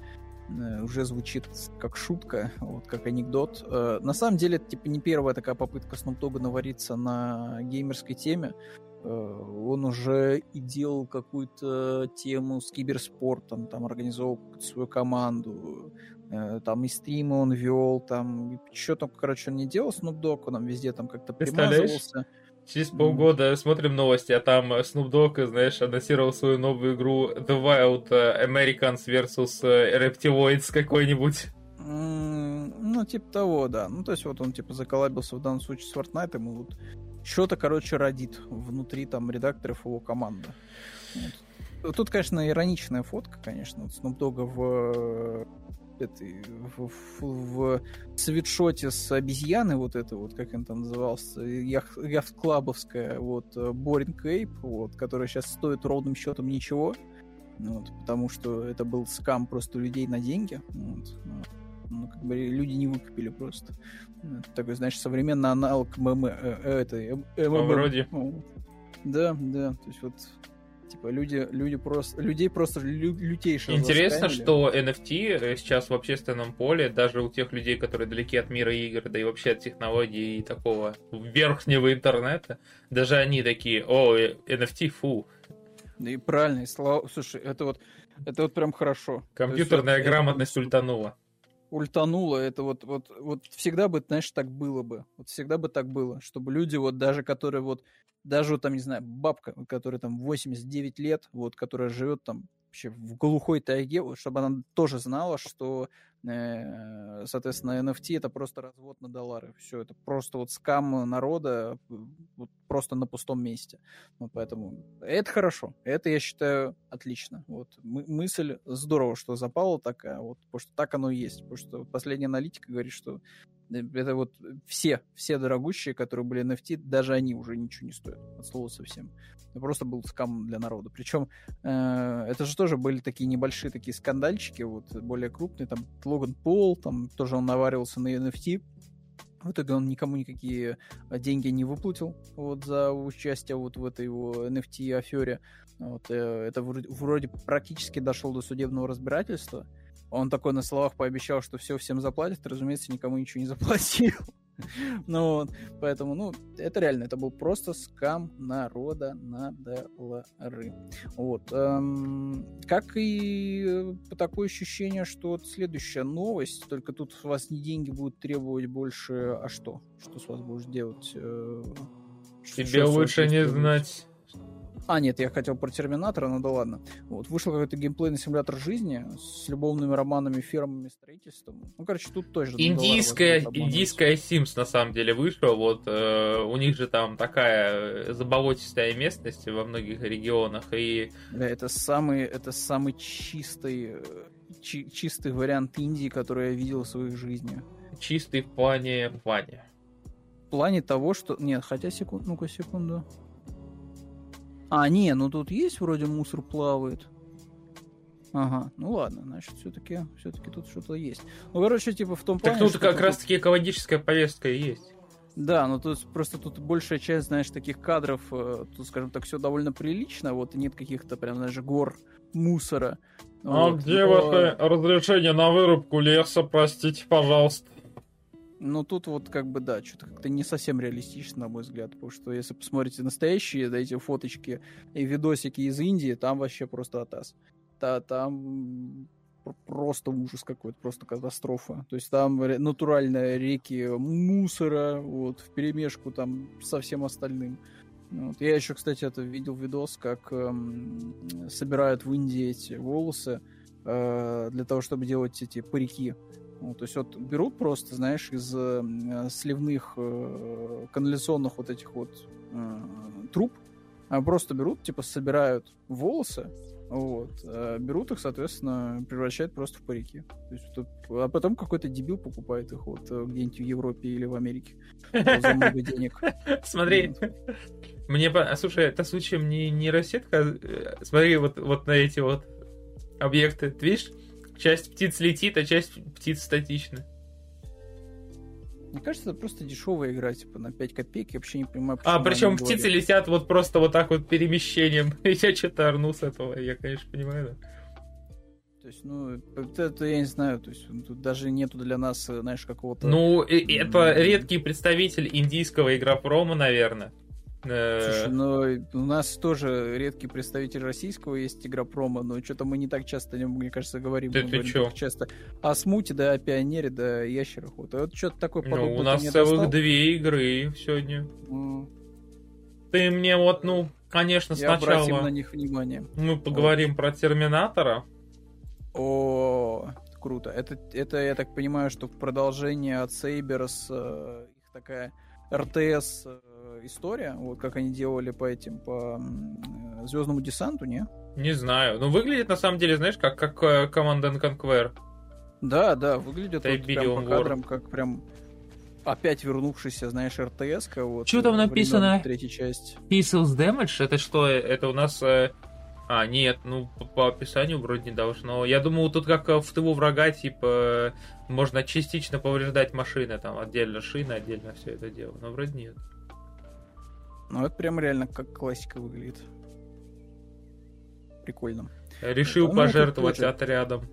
Э, уже звучит как шутка, вот как анекдот. Э, на самом деле, это типа не первая такая попытка Snoop Dogg навариться на геймерской теме. Э, он уже и делал какую-то тему с киберспортом, там организовал свою команду, там и стримы он вел, там что там, короче, он не делал Snoop Dogg, он там везде там как-то примазывался. Через полгода смотрим новости, а там Snoop Dogg, знаешь, анонсировал свою новую игру The Wild Americans vs Reptiloids какой-нибудь. Ну, типа того, да. Ну, то есть вот он, типа, заколабился в данном случае с Fortnite, и вот что-то, короче, родит внутри там редакторов его команды. Вот. Тут, конечно, ироничная фотка, конечно, вот Snoop Dogg в этой, в, в, в свитшоте с обезьяной, вот это вот, как он там назывался, яхт, яхт-клабовская, вот, Boring Ape, вот, которая сейчас стоит ровным счетом ничего, вот, потому что это был скам просто людей на деньги, вот, ну, как бы люди не выкупили просто. Это такой, знаешь, современный аналог ММ, э, э, это, ММ. Вроде. Да, да, то есть вот Типа люди, люди просто, людей просто лю, лютейше Интересно, что NFT сейчас в общественном поле, даже у тех людей, которые далеки от мира игр, да и вообще от технологий и такого верхнего интернета, даже они такие, о, NFT, фу. Да и правильно, и слава... Слушай, это вот, это вот прям хорошо. Компьютерная есть, грамотность это... ультанула ультануло, это вот, вот, вот всегда бы, знаешь, так было бы. Вот всегда бы так было, чтобы люди, вот даже которые вот даже там, не знаю, бабка, которая там 89 лет, вот, которая живет там вообще в глухой тайге, чтобы она тоже знала, что, э, соответственно, NFT это просто развод на доллары. Все, это просто вот скам народа вот, просто на пустом месте. Вот поэтому это хорошо. Это, я считаю, отлично. Вот. Мы, мысль здорово, что запала такая, вот, потому что так оно и есть. Потому что последняя аналитика говорит, что это вот все, все дорогущие, которые были NFT, даже они уже ничего не стоят, от слова совсем. Это просто был скам для народа. Причем э, это же тоже были такие небольшие такие скандальчики, вот более крупные, там Логан Пол, там тоже он наваривался на NFT, в итоге он никому никакие деньги не выплатил вот, за участие вот в этой его NFT-афере. Вот, э, это вроде, вроде практически дошло до судебного разбирательства. Он такой на словах пообещал, что все всем заплатит, разумеется, никому ничего не заплатил. ну вот, поэтому, ну, это реально, это был просто скам народа на доллары. Вот. Эм, как и такое ощущение, что вот следующая новость, только тут у вас не деньги будут требовать больше, а что? Что с вас будешь делать? Э, Тебе лучше не знать. А, нет, я хотел про Терминатора, ну да ладно. Вот, вышел какой-то геймплейный симулятор жизни с любовными романами, фирмами, строительством. Ну, короче, тут тоже... Индийская, индийская Sims, на самом деле, вышла. Вот, э, у них же там такая заболотистая местность во многих регионах. И... Да, это самый, это самый чистый, э, чи, чистый вариант Индии, который я видел в своей жизни. Чистый в плане... В плане. В плане того, что... Нет, хотя секунду, ну-ка секунду. А, не, ну тут есть вроде мусор плавает. Ага, ну ладно, значит, все-таки все-таки тут что-то есть. Ну, короче, типа в том плане. Так тут как раз-таки экологическая повестка и есть. Да, ну тут просто тут большая часть, знаешь, таких кадров, э, тут, скажем так, все довольно прилично, вот, и нет каких-то прям, знаешь, гор мусора. А вот, где но... ваше разрешение на вырубку леса, простите, пожалуйста? Ну, тут вот как бы, да, что-то как-то не совсем реалистично, на мой взгляд, потому что если посмотрите настоящие, да, эти фоточки и видосики из Индии, там вообще просто атас. Да, там просто ужас какой-то, просто катастрофа. То есть там натуральные реки мусора, вот, в перемешку там со всем остальным. Вот. Я еще, кстати, это видел видос, как эм, собирают в Индии эти волосы э, для того, чтобы делать эти парики. Ну, то есть вот берут просто, знаешь, из э, сливных э, канализационных вот этих вот э, труб, А просто берут, типа, собирают волосы, вот, а берут их, соответственно, превращают просто в парики. То есть, тут, а потом какой-то дебил покупает их вот э, где-нибудь в Европе или в Америке за много денег. Смотри, мне, слушай, это случаем не, не рассетка, смотри вот, вот на эти вот объекты, ты видишь, часть птиц летит, а часть птиц статична. Мне кажется, это просто дешевая игра, типа на 5 копеек. Я вообще не понимаю. А, причем птицы говорят. летят вот просто вот так вот перемещением. я что-то орну с этого, я, конечно, понимаю, да. То есть, ну, это я не знаю, то есть тут даже нету для нас, знаешь, какого-то... Ну, это редкий представитель индийского игропрома, наверное. Слушай, ну у нас тоже редкий представитель российского есть игропрома, но что-то мы не так часто о нем, мне кажется, говорим. Да ты чё? часто о смуте, да, о пионере, да, о ящерах. Вот, вот что-то такое подобное. Ну, у нас целых две игры сегодня. Mm. Ты мне вот, ну, конечно, Я сначала... на них внимание. Мы поговорим вот. про Терминатора. О, круто. Это, это, я так понимаю, что продолжение от Сейберс, э, их такая РТС история, вот как они делали по этим, по э, Звездному десанту, не? Не знаю. Ну, выглядит на самом деле, знаешь, как, как э, Command Conquer. Да, да, выглядит вот прям по кадрам, как прям опять вернувшийся, знаешь, РТС. Вот, что там написано? Третья часть. Pixels Damage? Это что? Это у нас... Э, а, нет, ну, по, по описанию вроде не должно. Я думаю, тут как в тылу врага, типа, можно частично повреждать машины, там, отдельно шины, отдельно все это дело. Но вроде нет. Ну, это прям реально как классика выглядит. Прикольно. Решил ну, пожертвовать тоже... отрядом.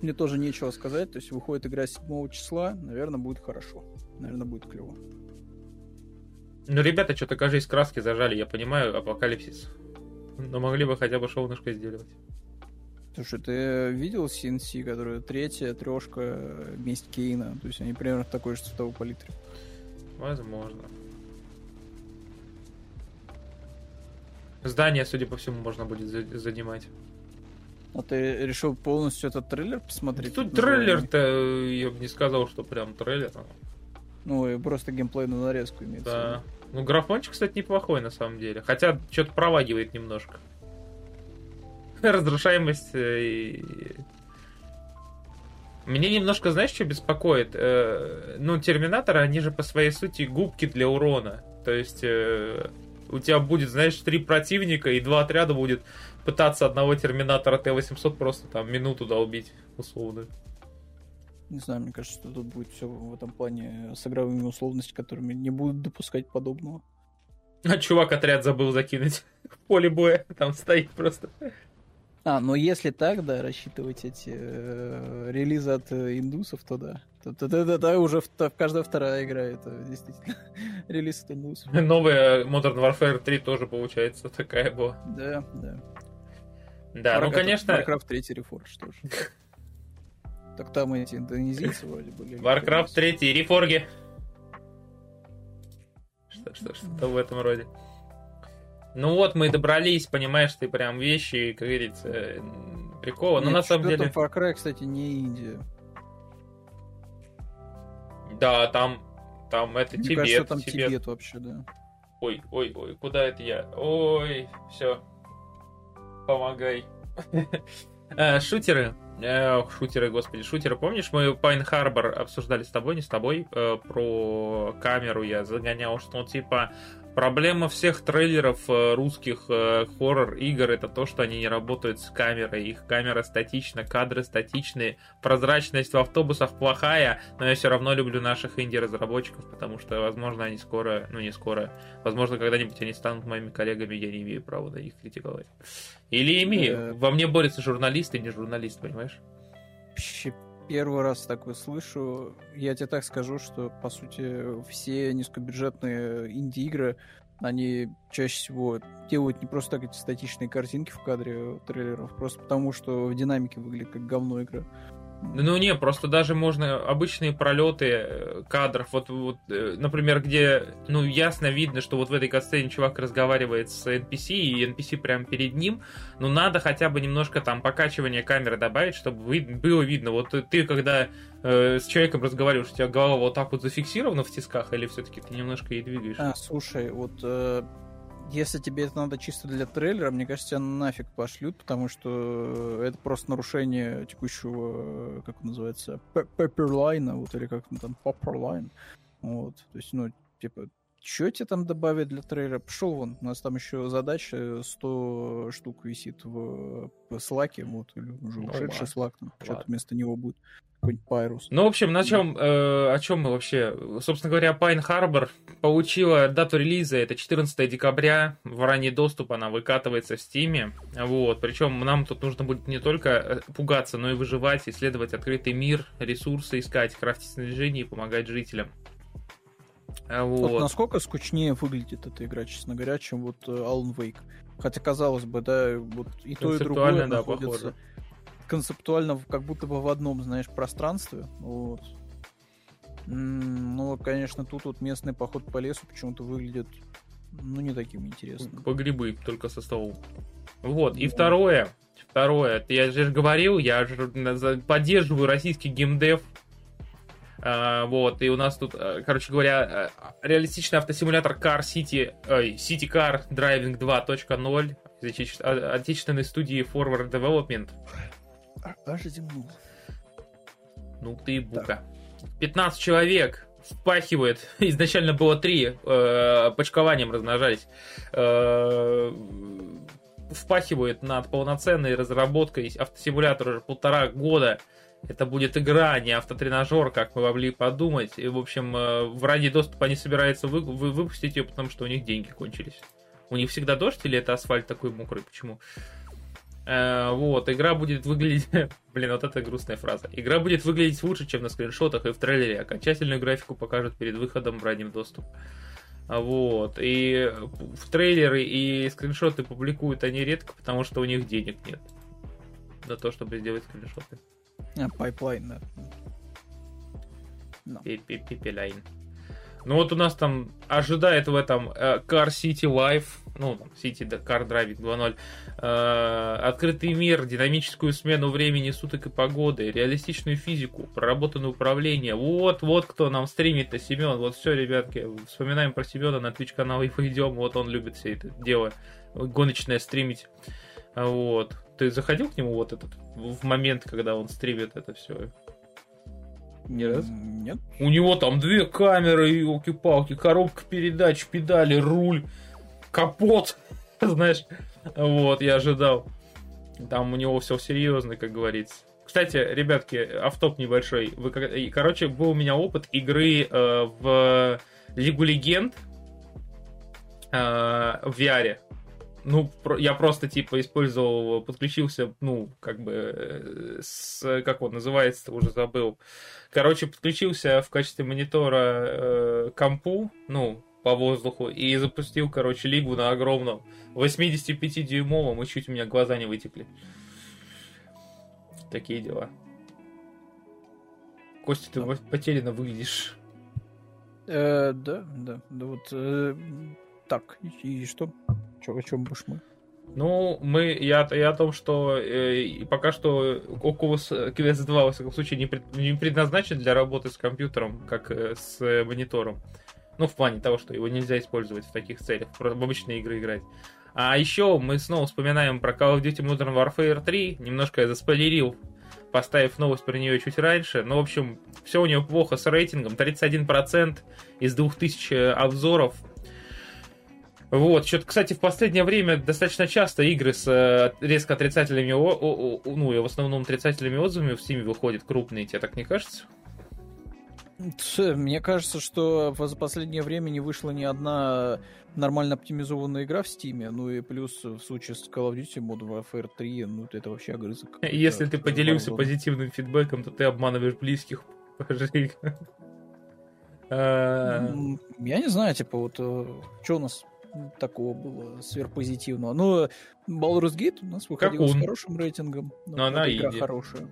Мне тоже нечего сказать. То есть выходит игра 7 числа. Наверное, будет хорошо. Наверное, будет клево. Ну, ребята что-то, кажется, краски зажали. Я понимаю, апокалипсис. Но могли бы хотя бы шоунышко сделать. Слушай, ты видел CNC, которая третья, трешка, месть Кейна? То есть они примерно в такой же цветовой палитре. Возможно. Здание, судя по всему, можно будет занимать. А ты решил полностью этот трейлер посмотреть? Тут трейлер-то, я бы не сказал, что прям трейлер. Ну, и просто геймплей на нарезку имеется. Да. Ну, графончик, кстати, неплохой на самом деле. Хотя что-то провагивает немножко. Разрушаемость э, и... Мне немножко, знаешь, что беспокоит? Э, ну, терминаторы, они же по своей сути губки для урона. То есть э, у тебя будет, знаешь, три противника, и два отряда будет пытаться одного терминатора Т-800 просто там минуту долбить, условно. Не знаю, мне кажется, что тут будет все в этом плане с игровыми условностями, которыми не будут допускать подобного. А чувак отряд забыл закинуть в поле боя, там стоит просто. А, но если так, да, рассчитывать эти э, релизы от э, индусов, то да. То уже в, то, каждая вторая игра это действительно релиз индусов. Новая Modern Warfare 3 тоже получается такая была. Да, да. Да, Warcraft, ну конечно... Warcraft 3 Reforged тоже. Так там эти индонезийцы вроде были. Warcraft 3 Reforge. Что, что, что в этом роде. Ну вот, мы добрались, понимаешь, ты прям вещи, как говорится, прикола. Но на самом деле... Far Cry, кстати, не Индия. Да, там, там это Мне Тибет. Кажется, там Тибет. Тибет вообще, да. Ой, ой, ой, куда это я? Ой, все. Помогай. Э, шутеры. Эх, шутеры, господи, шутеры. Помнишь, мы Пайн Харбор обсуждали с тобой, не с тобой, э, про камеру я загонял, что ну, типа Проблема всех трейлеров э, русских э, хоррор-игр это то, что они не работают с камерой. Их камера статична, кадры статичные, прозрачность в автобусах плохая, но я все равно люблю наших инди-разработчиков, потому что, возможно, они скоро, ну не скоро, возможно, когда-нибудь они станут моими коллегами, я не имею права на них критиковать. Или имею. Э, Во мне борется журналист и не журналист, понимаешь? Первый раз такое слышу. Я тебе так скажу, что, по сути, все низкобюджетные инди-игры, они чаще всего делают не просто так эти статичные картинки в кадре трейлеров, просто потому что в динамике выглядит как говно игра. Ну не, просто даже можно обычные пролеты э, кадров, вот, вот, э, например, где, ну, ясно видно, что вот в этой катсцене чувак разговаривает с NPC, и NPC прямо перед ним, ну, надо хотя бы немножко там покачивания камеры добавить, чтобы вы, было видно. Вот ты, когда э, с человеком разговариваешь, у тебя голова вот так вот зафиксирована в тисках, или все-таки ты немножко ей двигаешь? А, слушай, вот э, Если тебе это надо чисто для трейлера, мне кажется, тебя нафиг пошлют, потому что это просто нарушение текущего, как он называется, пепперлайна, вот, или как там, попперлайн. Вот, то есть, ну, типа, что тебе там добавить для трейлера? Пошел вон, у нас там еще задача 100 штук висит в, в слаке, вот, или уже ну, ушедший слак, там, что-то вместо него будет какой-нибудь Пайрус. Ну, в общем, на чем, э, о чем мы вообще? Собственно говоря, Pine Harbor получила дату релиза, это 14 декабря, в ранний доступ она выкатывается в Steam, вот, причем нам тут нужно будет не только э, пугаться, но и выживать, исследовать открытый мир, ресурсы искать, крафтить снаряжение и помогать жителям. Вот. вот насколько скучнее выглядит эта игра, честно говоря, чем вот э, Alan Wake. Хотя, казалось бы, да, вот и то, и другое да, находится похоже. Концептуально как будто бы в одном, знаешь, пространстве. Вот. Ну, конечно, тут вот местный поход по лесу почему-то выглядит, ну, не таким интересным. По грибы, только со столом. Вот, и второе, второе, я же говорил, я же поддерживаю российский геймдев, Uh, вот, и у нас тут, uh, короче говоря, uh, реалистичный автосимулятор Car City, uh, City Car Driving 2.0 из отечественной студии Forward Development. Аж земнул. Ну ты бука. 15 человек впахивает. Изначально было 3, э, почкованием размножались. Э, впахивает над полноценной разработкой автосимулятора уже полтора года. Это будет игра, а не автотренажер, как мы могли подумать. И, в общем, э, в ранний доступ они собираются вы, вы, выпустить ее, потому что у них деньги кончились. У них всегда дождь или это асфальт такой мокрый? Почему? Э, вот, игра будет выглядеть... Блин, вот это грустная фраза. Игра будет выглядеть лучше, чем на скриншотах и в трейлере. Окончательную графику покажут перед выходом в ранний доступ. Вот. И в трейлеры и скриншоты публикуют они редко, потому что у них денег нет. На то, чтобы сделать скриншоты. А, pipeline, да. Ну. Пипелайн. Ну вот у нас там ожидает в этом э, Car City Life, ну, City Car Driving 2.0, э, открытый мир, динамическую смену времени суток и погоды, реалистичную физику, проработанное управление. Вот, вот кто нам стримит-то, Семен. Вот все, ребятки, вспоминаем про Семена на Twitch канал и пойдем. Вот он любит все это дело гоночное стримить. Вот. Ты заходил к нему вот этот в момент, когда он стримит это все? Не раз? Нет. У него там две камеры, елки-палки, коробка передач, педали, руль, капот. Знаешь, вот, я ожидал. Там у него все серьезно, как говорится. Кстати, ребятки, автоп небольшой. Вы, короче, был у меня опыт игры э, в Лигу Легенд э, в VR. Ну, я просто, типа, использовал, подключился, ну, как бы, э, с, как он называется, уже забыл. Короче, подключился в качестве монитора э, компу, ну, по воздуху, и запустил, короче, лигу на огромном 85-дюймовом, и чуть у меня глаза не вытекли. Такие дела. Костя, ты да. потерянно выглядишь. Э, да, да, да вот. Э, так, и, и что? Чё, о чем будешь мы? Ну, мы, я, я о том, что э, пока что Oculus Quest 2, во всяком случае, не, пред, не предназначен для работы с компьютером, как э, с э, монитором. Ну, в плане того, что его нельзя использовать в таких целях, в обычные игры играть. А еще мы снова вспоминаем про Call of Duty Modern Warfare 3. Немножко я заспойлерил, поставив новость про нее чуть раньше. Но, в общем, все у нее плохо с рейтингом. 31% из 2000 обзоров вот, что-то, кстати, в последнее время достаточно часто игры с э, резко отрицательными, о, о, о, ну, и в основном отрицательными отзывами в Steam выходят крупные, тебе так не кажется? Мне кажется, что за последнее время не вышла ни одна нормально оптимизованная игра в Steam, ну и плюс в случае с Call of Duty Modern Warfare 3, ну это вообще огрызок. Если ты поделился позитивным фидбэком, то ты обманываешь близких. Я не знаю, типа вот, э, что у нас такого было сверхпозитивного. Но Baldur's Gate у нас выходил с хорошим рейтингом. Но она игра иди. хорошая.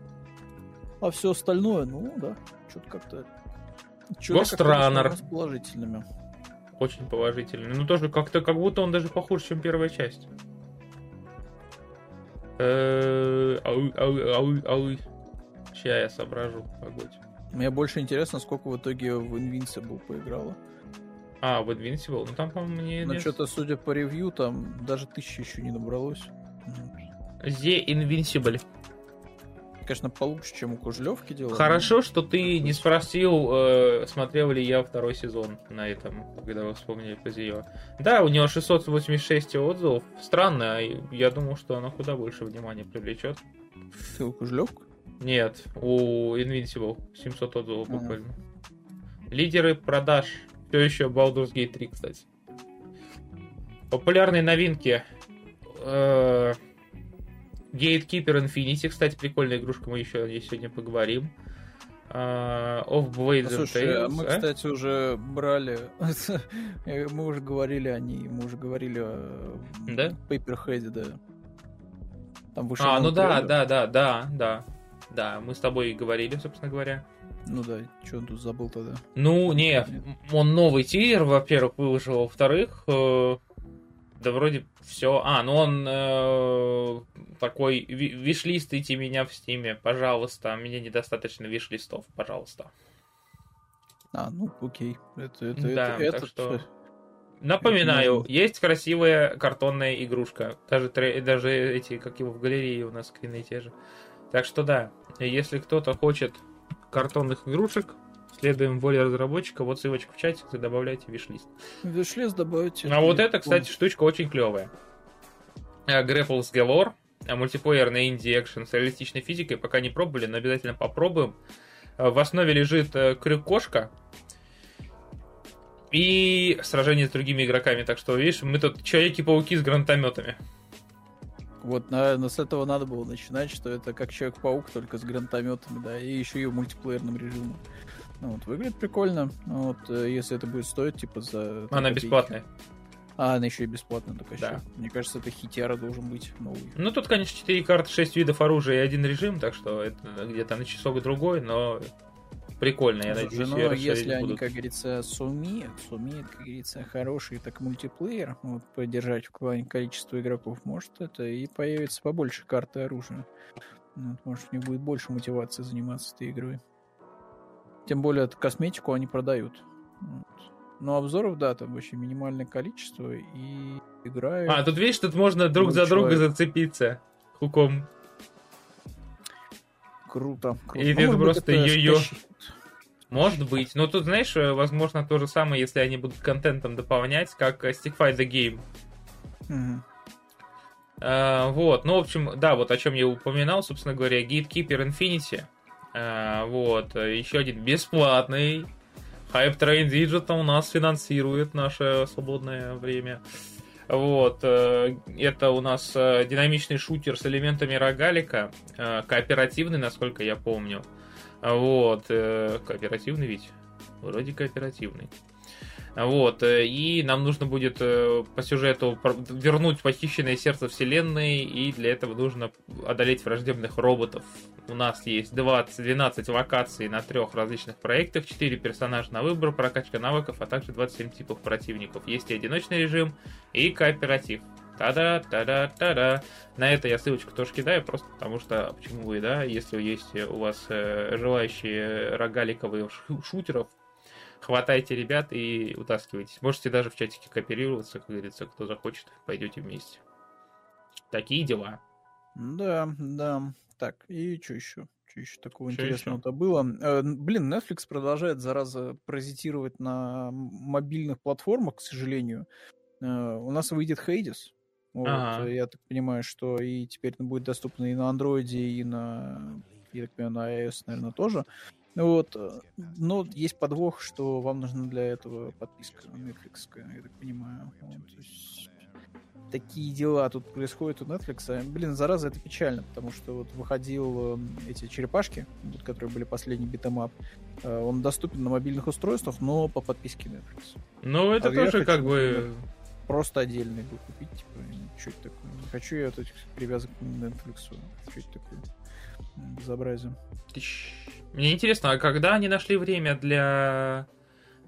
А все остальное, ну да, что-то как-то... Ghost Runner. С положительными. Очень положительный. Ну тоже как-то, как будто он даже похуже, чем первая часть. Э, ау, ау, ау, ау. Сейчас я соображу, погодь. Мне больше интересно, сколько в итоге в Invincible поиграла. А, в Invincible? Ну там, по-моему, не... Ну, что-то, судя по ревью, там даже тысячи еще не набралось. The Invincible. Конечно, получше, чем у Кужлевки дело. Хорошо, что ты не спросил, э, смотрел ли я второй сезон на этом, когда вы вспомнили про ее. Да, у него 686 отзывов. Странно, а я думал, что она куда больше внимания привлечет. Ты у Кужлевку? Нет, у Invincible 700 отзывов буквально. Лидеры продаж. Все еще Baldur's Gate 3, кстати. Популярные новинки. Э, Gatekeeper Infinity, кстати, прикольная игрушка, мы еще о ней сегодня поговорим. Uh, of Blades а, слушай, Tales, мы, а? кстати, уже брали, мы уже говорили о ней, мы уже говорили о да? Paperhead, да. Там вышел а, ну да, да, да, да, да. Да, мы с тобой говорили, собственно говоря. Ну да, что он тут забыл тогда? Ну, не, он новый тизер, во-первых, выложил, во-вторых, э, да вроде все. А, ну он э, такой, вишлистайте меня в стиме, пожалуйста, мне недостаточно вишлистов, пожалуйста. А, ну окей. Это, это, да, это, так это, что... Напоминаю, это есть красивая картонная игрушка. Даже, даже эти, как его в галерее у нас скрины те же. Так что да, если кто-то хочет картонных игрушек, следуем воле разработчика, вот ссылочку в чатик, вы добавляйте вишлист. Вишлист добавьте. А вот это, кстати, штучка очень клевая. Grapples Galore, мультиплеер на инди экшен с реалистичной физикой, пока не пробовали, но обязательно попробуем. В основе лежит э, крюк-кошка, и сражение с другими игроками. Так что, видишь, мы тут Человеки-пауки с гранатометами. Вот, наверное, с этого надо было начинать, что это как Человек-паук, только с гранатометами, да, и еще и в мультиплеерном режиме. Ну, вот, выглядит прикольно. Ну, вот, э, если это будет стоить, типа, за... Она копейки. бесплатная. А, она еще и бесплатная, только да. еще. Мне кажется, это хитяра должен быть новый. Ну, тут, конечно, 4 карты, 6 видов оружия и один режим, так что это где-то на часок другой, но прикольно, я надеюсь. Ну, если они, будут. как говорится, сумеют, сумеют, как говорится, хороший так мультиплеер вот, поддержать в плане количества игроков, может это и появится побольше карты оружия. Вот, может, у них будет больше мотивации заниматься этой игрой. Тем более, косметику они продают. Вот. Но обзоров, да, там вообще минимальное количество и играют. А, тут видишь, тут можно друг за друга зацепиться хуком. Круто. круто. Или ну, это просто ее. Может быть. Но тут, знаешь, возможно, то же самое, если они будут контентом дополнять, как Stick Fight the Game. А, вот, ну, в общем, да, вот о чем я упоминал, собственно говоря, Gatekeeper Infinity. А, вот, еще один бесплатный. Hype Train Digital у нас финансирует наше свободное время. Вот, э, это у нас э, динамичный шутер с элементами рогалика, э, кооперативный, насколько я помню. Вот, кооперативный ведь? Вроде кооперативный. Вот, и нам нужно будет по сюжету вернуть похищенное сердце вселенной, и для этого нужно одолеть враждебных роботов. У нас есть 20, 12 локаций на трех различных проектах, 4 персонажа на выбор, прокачка навыков, а также 27 типов противников. Есть и одиночный режим, и кооператив. Та-да, та-да, та-да. На это я ссылочку тоже кидаю, просто потому что, почему вы, да, если есть у вас э, желающие рогаликовых шутеров, хватайте ребят и утаскивайтесь. Можете даже в чатике кооперироваться, как говорится, кто захочет, пойдете вместе. Такие дела. Да, да. Так, и что еще? Что еще такого что интересного-то было? Э, блин, Netflix продолжает, зараза, паразитировать на мобильных платформах, к сожалению. Э, у нас выйдет Hades. Вот, ага. Я так понимаю, что и теперь будет доступен и на Android, и на, я так понимаю, на iOS, наверное, тоже. Вот. Э, но есть подвох, что вам нужна для этого подписка Netflix, я так понимаю. Вот, есть такие дела тут происходят у Netflix. Блин, зараза, это печально, потому что вот выходил эм, эти черепашки, вот, которые были последний beat 'em up, э, он доступен на мобильных устройствах, но по подписке Netflix. Ну, это а тоже как бы... Просто отдельно бы купить, типа, что это такое? Не хочу я от этих привязок к Netflix. Что это такое? Безобразие. Мне интересно, а когда они нашли время для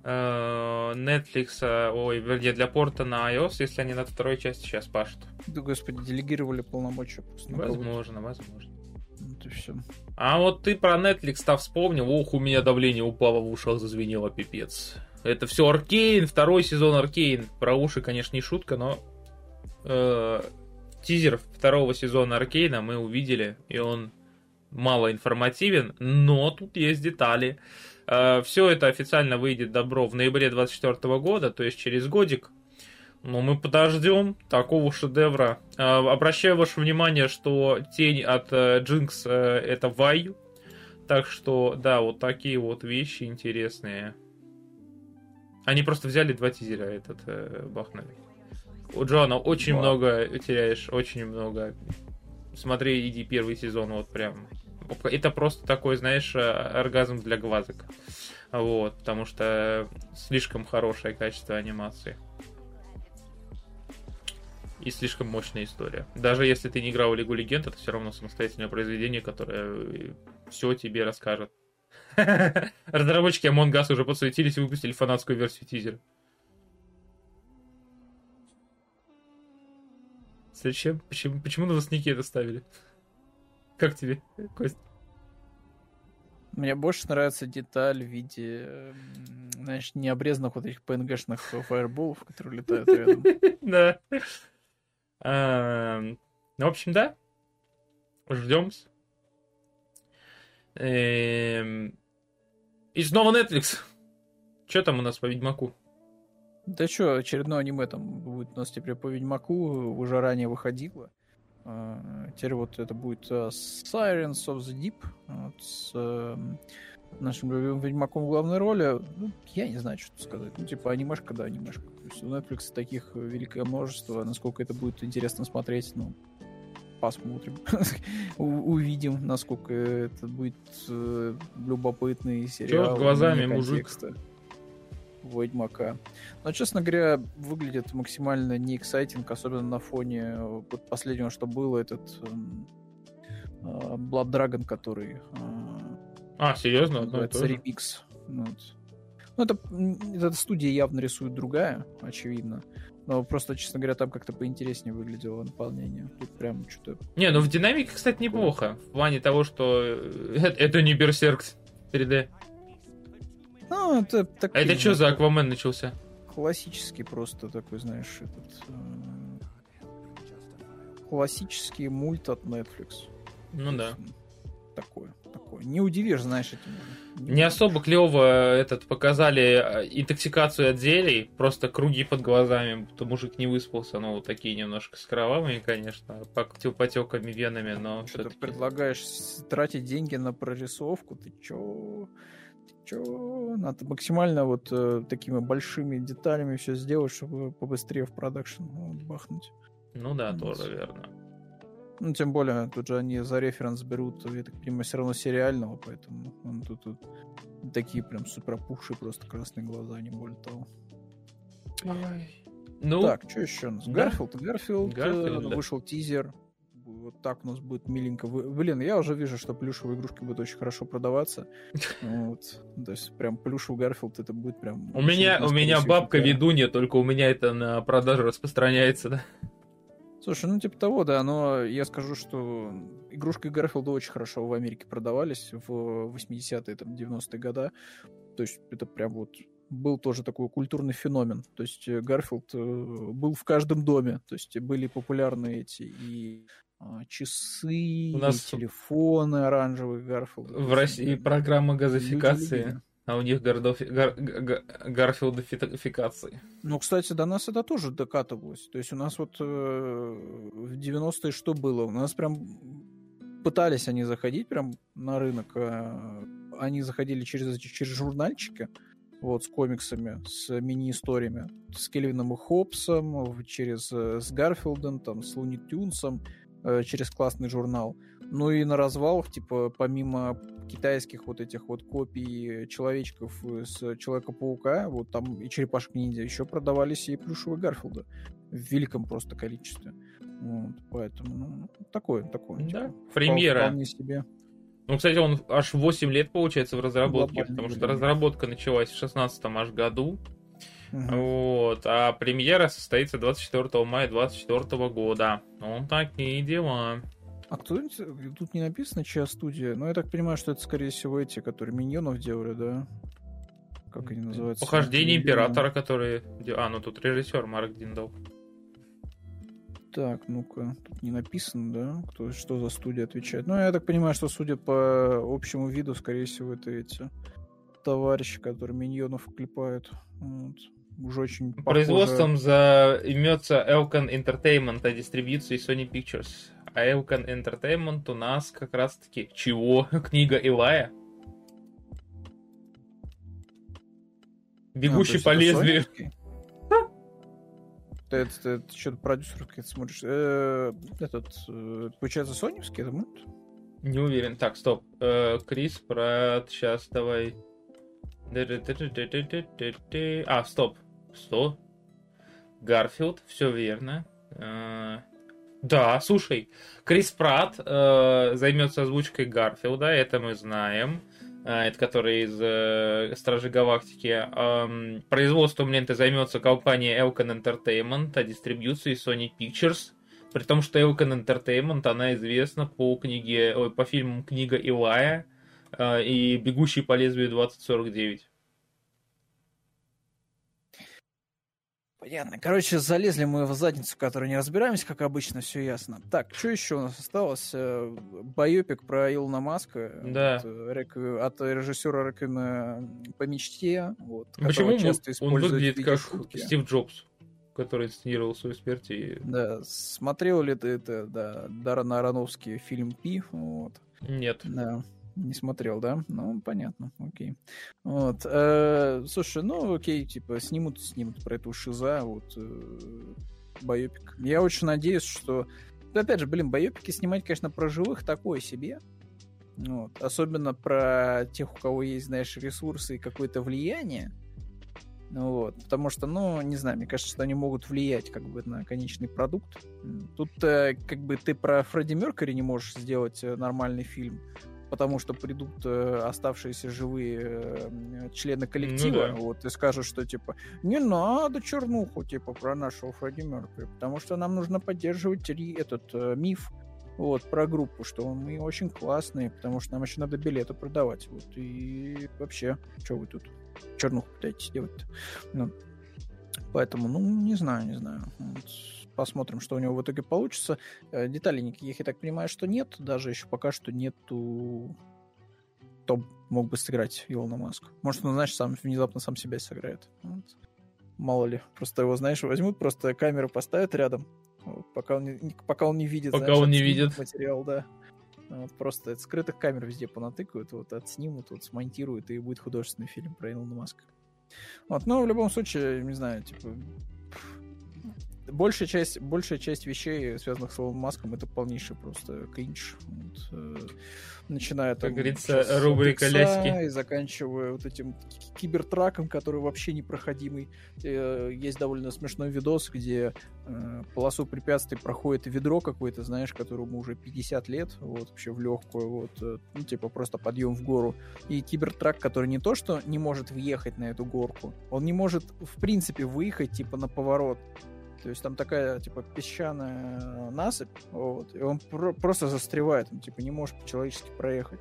Э, Netflix, ой, вернее, для порта на iOS, если они над второй частью сейчас пашут. Да, господи, делегировали полномочия. Возможно, возможно. Вот и все. А вот ты про Netflix-то вспомнил, ох, у меня давление упало в ушах, зазвенело, пипец. Это все Аркейн, второй сезон Аркейн. Про уши, конечно, не шутка, но э, тизер второго сезона Аркейна мы увидели, и он мало информативен, но тут есть детали. Э, все это официально выйдет добро в ноябре 2024 года, то есть через годик. Но мы подождем такого шедевра. Э, обращаю ваше внимание, что тень от э, Джинкс это Вай. Так что, да, вот такие вот вещи интересные. Они просто взяли два тизера этот э, бахнули. У Джона очень Вау. много теряешь, очень много. Смотри, иди первый сезон, вот прям. Это просто такой, знаешь, оргазм для глазок. Вот, потому что слишком хорошее качество анимации. И слишком мощная история. Даже если ты не играл в Лигу Легенд, это все равно самостоятельное произведение, которое все тебе расскажет. Разработчики Among Us уже подсуетились и выпустили фанатскую версию тизера. Зачем? Почему, почему на новостники это ставили? Как тебе, Кость? Мне больше нравится деталь в виде, знаешь, необрезанных вот этих PNG-шных фаерболов, которые летают рядом. Да. Ну, в общем, да. Ждем. Эм, и снова Netflix. Что там у нас по Ведьмаку? Да что, очередное аниме там будет у нас теперь по Ведьмаку, уже ранее выходило. А, теперь вот это будет uh, Sirens of the Deep вот, с uh, нашим любимым Ведьмаком в главной роли. Ну, я не знаю, что сказать. Ну, типа, анимешка, да, анимешка. То есть у Netflix таких великое множество. Насколько это будет интересно смотреть, ну, посмотрим, увидим, насколько это будет э, любопытный сериал. Черт глазами, мужик. Ведьмака. Но, честно говоря, выглядит максимально не эксайтинг, особенно на фоне вот последнего, что было, этот э, Blood Dragon, который... Э, а, серьезно? Одно это ремикс. Ну, ну, это, эта студия явно рисует другая, очевидно. Но просто, честно говоря, там как-то поинтереснее выглядело наполнение. Тут прям что-то... Не, ну в динамике, кстати, неплохо. В плане того, что это, это не Берсерк 3D. Ну, это так. А это что за Аквамен начался? Классический просто такой, знаешь, этот... Э, классический мульт от Netflix. Ну да. Такое такое. Не удивишь, знаешь, этим. Не, особо клево этот показали э, интоксикацию от зелий, просто круги под глазами, будто мужик не выспался, ну, вот такие немножко с кровавыми, конечно, потеками венами, но Что ты предлагаешь тратить деньги на прорисовку? Ты чё? Ты чё? Надо максимально вот э, такими большими деталями все сделать, чтобы побыстрее в продакшн вот, бахнуть. Ну да, вот. тоже верно. Ну, тем более, тут же они за референс берут, я так понимаю, все равно сериального, поэтому он тут, тут такие прям супер опухшие просто красные глаза, не более того. Ой. Ну, так, что еще у нас? Да. Гарфилд. Гарфилд, Гарфилд да. вышел тизер. Вот так у нас будет миленько. Блин, я уже вижу, что плюшевые игрушки будут очень хорошо продаваться. Вот. То есть прям плюшевый Гарфилд это будет прям... У меня, у меня бабка ведунья, только у меня это на продажу распространяется, да? Слушай, ну типа того, да, но я скажу, что игрушки Гарфилда очень хорошо в Америке продавались в 80-е, там, 90-е годы. То есть это прям вот был тоже такой культурный феномен. То есть э, Гарфилд э, был в каждом доме. То есть были популярны эти и а, часы, У нас... и телефоны оранжевые Гарфилда. В России программа газификации. А у них гордов... гар... гарфилдификации. Ну, кстати, до нас это тоже докатывалось. То есть у нас вот э, в 90-е что было? У нас прям пытались они заходить прям на рынок. Э, они заходили через, через журнальчики вот, с комиксами, с мини-историями, с Кельвином и Хопсом, через, э, с Гарфилдом, там, с Луни Тюнсом, э, через классный журнал. Ну и на развалах, типа, помимо китайских вот этих вот копий человечков с Человека-паука, вот там и черепашек-ниндзя, еще продавались и плюшевые Гарфилда в великом просто количестве. Вот, поэтому, ну, такое, такое. Да, типа, премьера. Вполне себе. Ну, кстати, он аж 8 лет, получается, в разработке, Глобальный, потому что да. разработка началась в 16 аж году. Угу. Вот, а премьера состоится 24 мая 2024 года. Ну, такие дела. А кто тут не написано, чья студия? Ну, я так понимаю, что это, скорее всего, эти, которые миньонов делали, да? как они называются? Похождение императора, который... А, ну тут режиссер Марк Диндал. Так, ну-ка, тут не написано, да, кто, что за студия отвечает. Ну, я так понимаю, что судя по общему виду, скорее всего, это эти товарищи, которые миньонов клепают. Вот. Уже очень похоже... Производством займется Elkan Entertainment, а дистрибьюцией Sony Pictures. А Elkan Entertainment у нас как раз-таки чего? Книга Илая? Бегущий а, по лезвию. Ты, это, ты, ты что-то продюсер как смотришь. Э, этот, э, получается, соневский это мульт? Не уверен. Так, стоп. Э, Крис, про... Сейчас, давай. А, стоп. Что? Гарфилд, все верно. Э, да, слушай, Крис Пратт э, займется озвучкой Гарфилда, это мы знаем. А, это который из э, Стражи Галактики. Э, производством ленты займется компания Elkan Entertainment, а дистрибьюцией Sony Pictures. При том, что Elkan Entertainment, она известна по книге, ой, по фильмам «Книга Илая» э, и «Бегущий по лезвию 2049». Понятно. Короче, залезли мы в задницу, в которой не разбираемся, как обычно, все ясно. Так, что еще у нас осталось? Э, Байопик про Илона Маска. Да. От, э, от режиссера Реквима по мечте. Вот, Почему часто он выглядит как шутки. Стив Джобс? который инсценировал свою смерть. И... Да, смотрел ли ты это, да, Даррен Ароновский фильм «Пи»? Вот. Нет. Да. Не смотрел, да? Ну, понятно, окей. Вот. Э, слушай, ну, окей, типа, снимут, снимут про эту шиза, вот, э, байопик. Я очень надеюсь, что... Опять же, блин, байопики снимать, конечно, про живых такое себе. Вот. Особенно про тех, у кого есть, знаешь, ресурсы и какое-то влияние. Ну вот, потому что, ну, не знаю, мне кажется, что они могут влиять как бы на конечный продукт. Тут э, как бы ты про Фредди Меркьюри не можешь сделать э, нормальный фильм, потому что придут э, оставшиеся живые э, члены коллектива, ну, да. вот, и скажут, что, типа, не надо чернуху, типа, про нашего Фредди Меркьюри, потому что нам нужно поддерживать этот э, миф, вот, про группу, что мы очень классные, потому что нам еще надо билеты продавать, вот, и вообще, что вы тут чернуху пытаетесь делать-то? Ну, поэтому, ну, не знаю, не знаю. Вот посмотрим, что у него в итоге получится. Э, деталей никаких, я так понимаю, что нет. Даже еще пока что нету кто мог бы сыграть Илона Маск. Может, он, знаешь, сам внезапно сам себя сыграет. Вот. Мало ли. Просто его, знаешь, возьмут, просто камеру поставят рядом, вот, пока, он не, пока он не видит. Пока знаешь, он не видит. Материал, да. Вот, просто скрытых камер везде понатыкают, вот, отснимут, вот, смонтируют, и будет художественный фильм про Илона Маска. Вот, но в любом случае, не знаю, типа, большая часть, большая часть вещей, связанных с Илоном Маском, это полнейший просто кринж. Вот, э, начиная как говорится, рубрика ляски. И заканчивая вот этим кибертраком, который вообще непроходимый. Э, есть довольно смешной видос, где э, полосу препятствий проходит ведро какое-то, знаешь, которому уже 50 лет, вот, вообще в легкую, вот, э, ну, типа просто подъем в гору. И кибертрак, который не то, что не может въехать на эту горку, он не может, в принципе, выехать, типа, на поворот. То есть там такая, типа, песчаная насыпь, вот, и он про- просто застревает, он, типа, не может по-человечески проехать.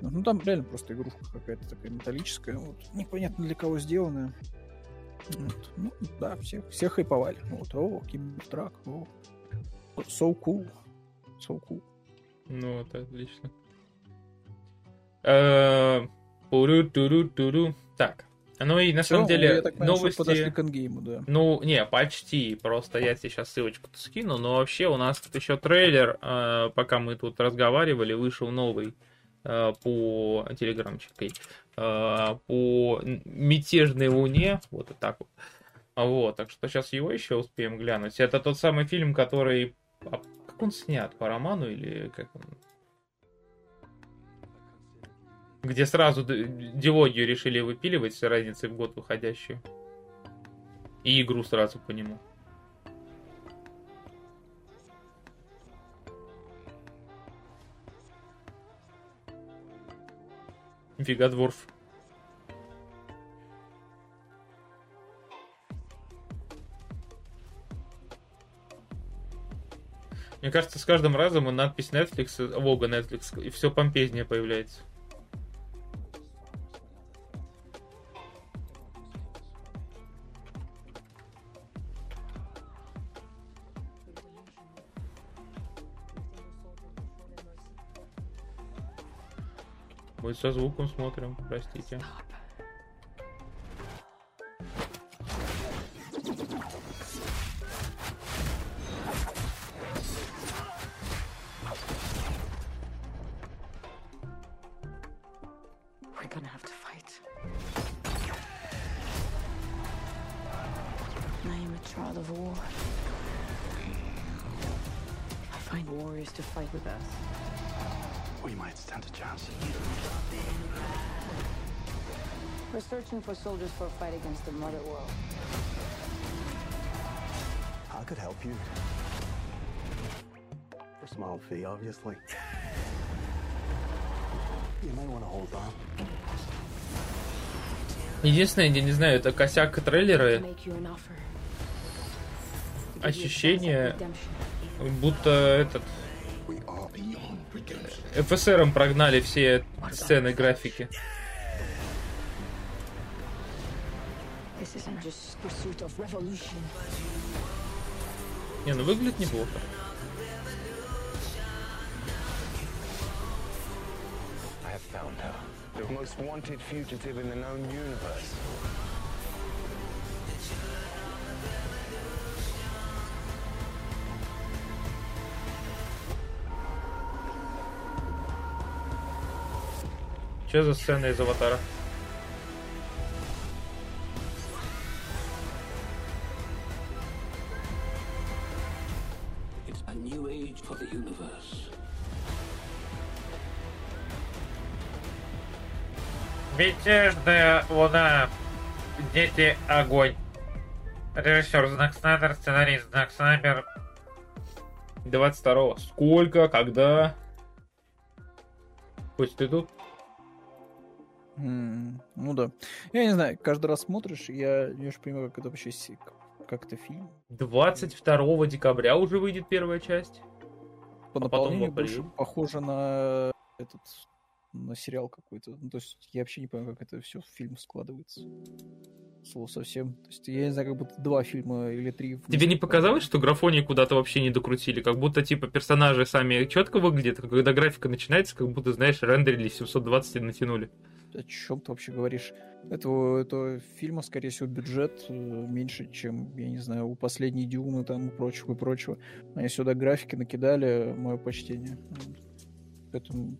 Ну, там реально просто игрушка какая-то такая металлическая, вот, непонятно для кого сделанная. Вот. Ну, да, всех, всех хайповали. Вот, о, кибертрак, о, so cool, so cool. Ну, вот, отлично. Э, так, ну и на Все, самом деле я понял, новости... подошли к эндгейму, да. Ну, не, почти. Просто я тебе сейчас ссылочку скину. Но вообще у нас тут еще трейлер, э, пока мы тут разговаривали, вышел новый э, по телеграмчикой э, по мятежной луне. Вот и так вот. Вот, так что сейчас его еще успеем глянуть. Это тот самый фильм, который... А как он снят? По роману или как он? Где сразу дилогию решили выпиливать с разницей в год выходящую. И игру сразу по нему. Нифига, Дворф. Мне кажется, с каждым разом надпись Netflix, лого Netflix, и все помпезнее появляется. Со звуком смотрим, простите. searching soldiers for a fight against the Mother World. I could help you. For a small fee, obviously. You may want to hold on. Единственное, я не знаю, это косяк трейлера. Ощущение, будто этот ФСРом прогнали все сцены графики. Не, ну выглядит неплохо. I have found her. The most wanted fugitive in the known universe. Что за сцена из аватара? Мятежная луна. Дети огонь. Режиссер Знак Снайдер, сценарист Знак Снайдер. 22-го. Сколько? Когда? Хоть ты тут? Mm, ну да. Я не знаю, каждый раз смотришь, я не очень понимаю, как это вообще как это фильм. 22 декабря уже выйдет первая часть. По а наполнению больше похоже на этот на сериал какой-то. Ну, то есть я вообще не понимаю, как это все в фильм складывается. Слово совсем. То есть я не знаю, как будто два фильма или три. Тебе не показалось, что графоний куда-то вообще не докрутили? Как будто, типа, персонажи сами четко выглядят, а когда графика начинается, как будто, знаешь, рендерили 720 и натянули. О чем ты вообще говоришь? Этого, этого фильма, скорее всего, бюджет э, меньше, чем, я не знаю, у последней Дюны там и прочего, и прочего. Они сюда графики накидали, мое почтение. Поэтому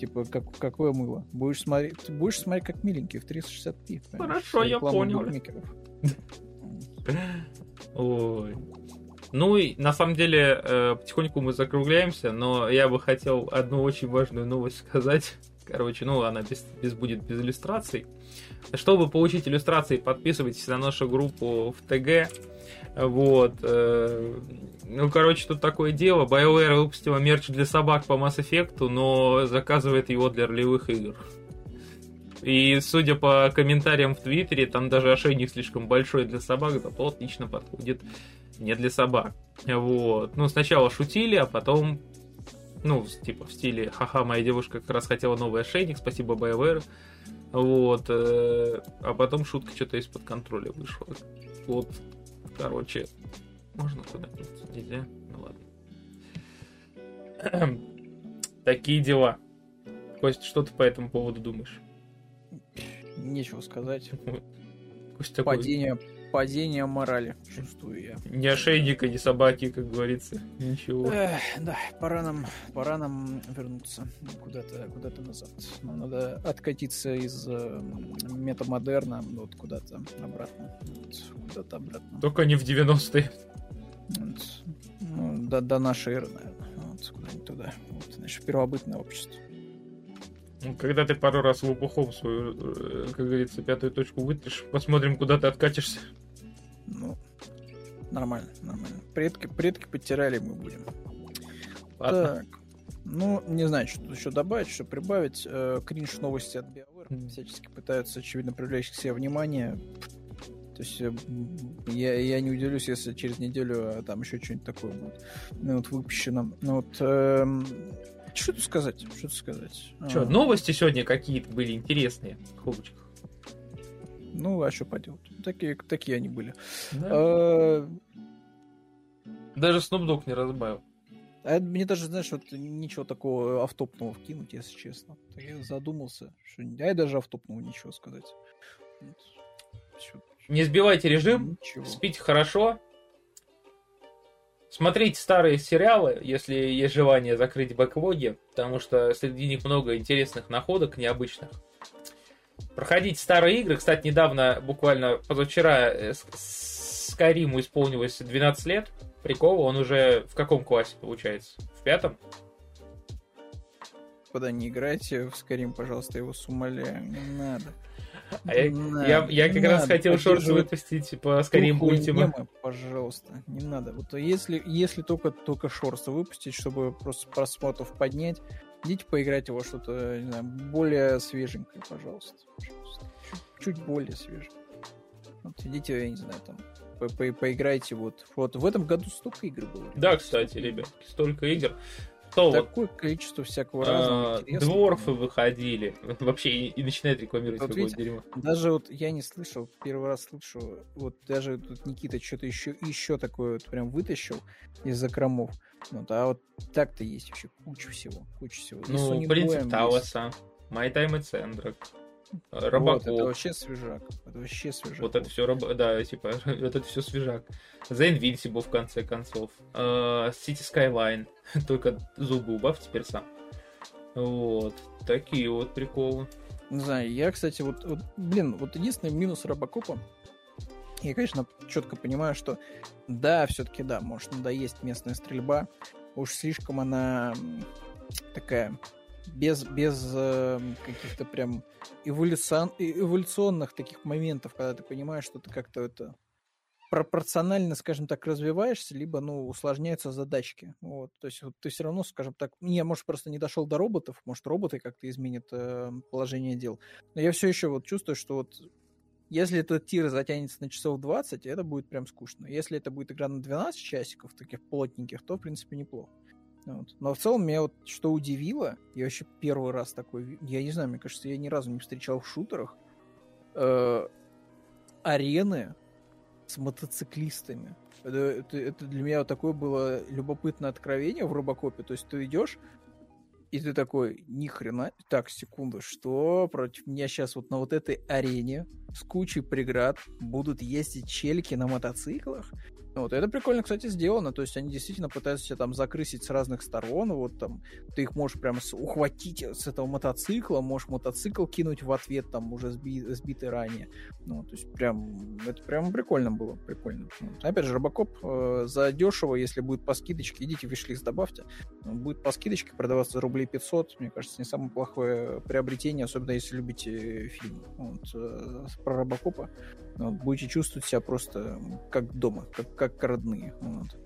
Типа, как, какое мыло? Будешь смотреть, будешь смотреть как миленький в 360p. Хорошо, я понял. Ой. Ну и на самом деле э, потихоньку мы закругляемся, но я бы хотел одну очень важную новость сказать. Короче, ну она без, без будет без иллюстраций. Чтобы получить иллюстрации, подписывайтесь на нашу группу в ТГ. Вот. Э, ну, короче, тут такое дело. BioWare выпустила мерч для собак по Mass Effect, но заказывает его для ролевых игр. И судя по комментариям в Твиттере, там даже ошейник слишком большой для собак, зато отлично подходит не для собак. Вот. Ну, сначала шутили, а потом, ну, типа в стиле «Ха-ха, моя девушка как раз хотела новый ошейник, спасибо BioWare». Вот. Э, а потом шутка что-то из-под контроля вышла. Вот Короче, можно куда-нибудь? Нельзя? Ну ладно. Такие дела. Кость, что ты по этому поводу думаешь? Нечего сказать. Кость Падение, падение морали, чувствую я. Ни ошейника, ни собаки, как говорится. Ничего. Эх, да, пора нам, пора нам вернуться куда-то куда назад. Нам надо откатиться из э, метамодерна вот куда-то обратно. Вот, куда-то обратно. Только не в 90-е. Вот, ну, до, до нашей эры, наверное. Вот, куда-нибудь туда. Вот, значит, первобытное общество. Ну, когда ты пару раз лопухом свою, э, как говорится, пятую точку вытрешь, посмотрим, куда ты откатишься. Ну, нормально, нормально. Предки, предки потеряли, мы будем. Ладно. Так. Ну, не знаю, что тут еще добавить, что прибавить. Э, кринж новости от BioWare. Mm. Всячески пытаются, очевидно, привлечь к себе внимание. То есть э, я, я не удивлюсь, если через неделю а, там еще что-нибудь такое будет ну, вот, выпущено. Ну, вот, эм, что тут сказать? Что тут сказать? Что, а. новости сегодня какие-то были интересные в хобочках? Ну, а что поделать? Такие, такие они были. Да. А... Даже Snoop Dogg не разбавил. А мне даже, знаешь, вот ничего такого автопного вкинуть, если честно. Так я задумался, что а я даже автопного ничего сказать. Вот. Не сбивайте режим, ничего. спите хорошо, Смотрите старые сериалы, если есть желание закрыть бэклоги, потому что среди них много интересных находок, необычных. Проходите старые игры. Кстати, недавно, буквально позавчера, э, Скайриму исполнилось 12 лет. Прикол, он уже в каком классе получается? В пятом? Куда не играйте в Скайрим, пожалуйста, его с умоляю, не надо. А я, я, я как раз хотел шорты выпустить по Skyrim Ultima. Пожалуйста, не надо. Вот если, если только, только шорты выпустить, чтобы просто просмотров поднять, идите поиграть его что-то не знаю, более свеженькое, пожалуйста. пожалуйста. Чуть, чуть более свежее. Вот идите, я не знаю, там, по -по поиграйте вот. Вот в этом году столько игр было. Да, кстати, ребят, столько игр. Что Такое вот, количество всякого разного а, Дворфы выходили. Вообще и, и начинает рекламировать вот какое дерьмо. Даже вот я не слышал, первый раз слышу, вот даже тут Никита что-то еще, еще такое вот прям вытащил из закромов. Вот, а вот так-то есть вообще куча всего, куча всего. Ну, принцип Талоса, My Time at Sandra, Робокоп. Вот, это вообще свежак. Это вообще свежак. Вот это все, да, типа, это все свежак. The Invincible, в конце концов. Uh, City Skyline. Только зубы убавь теперь сам. Вот. Такие вот приколы. Не знаю, я, кстати, вот, вот блин, вот единственный минус Робокопа, я, конечно, четко понимаю, что да, все-таки да, может надоесть местная стрельба. Уж слишком она такая без, без э, каких-то прям эволюцион, эволюционных таких моментов, когда ты понимаешь, что ты как-то это пропорционально, скажем так, развиваешься, либо, ну, усложняются задачки. Вот. То есть вот, ты все равно, скажем так, я, может, просто не дошел до роботов, может, роботы как-то изменят э, положение дел. Но я все еще вот чувствую, что вот если этот тир затянется на часов 20, это будет прям скучно. Если это будет игра на 12 часиков, таких плотненьких, то, в принципе, неплохо. Вот. Но в целом меня вот что удивило, я вообще первый раз такой, я не знаю, мне кажется, я ни разу не встречал в шутерах э, арены с мотоциклистами. Это, это, это для меня вот такое было любопытное откровение в Робокопе. То есть ты идешь, и ты такой, ни хрена, так, секунду, что против меня сейчас вот на вот этой арене с кучей преград будут ездить челики на мотоциклах? Вот, это прикольно, кстати, сделано. То есть они действительно пытаются себя там закрысить с разных сторон. Вот там ты их можешь прямо ухватить с этого мотоцикла, можешь мотоцикл кинуть в ответ, там уже сби, сбитый ранее. Ну, то есть прям, это прям прикольно было, прикольно. Вот. Опять же, Робокоп э, за дешево, если будет по скидочке, идите в добавьте. Он будет по скидочке продаваться за рублей 500. Мне кажется, не самое плохое приобретение, особенно если любите фильм вот, э, про Робокопа. Вот, будете чувствовать себя просто как дома, как, как родные. Вот.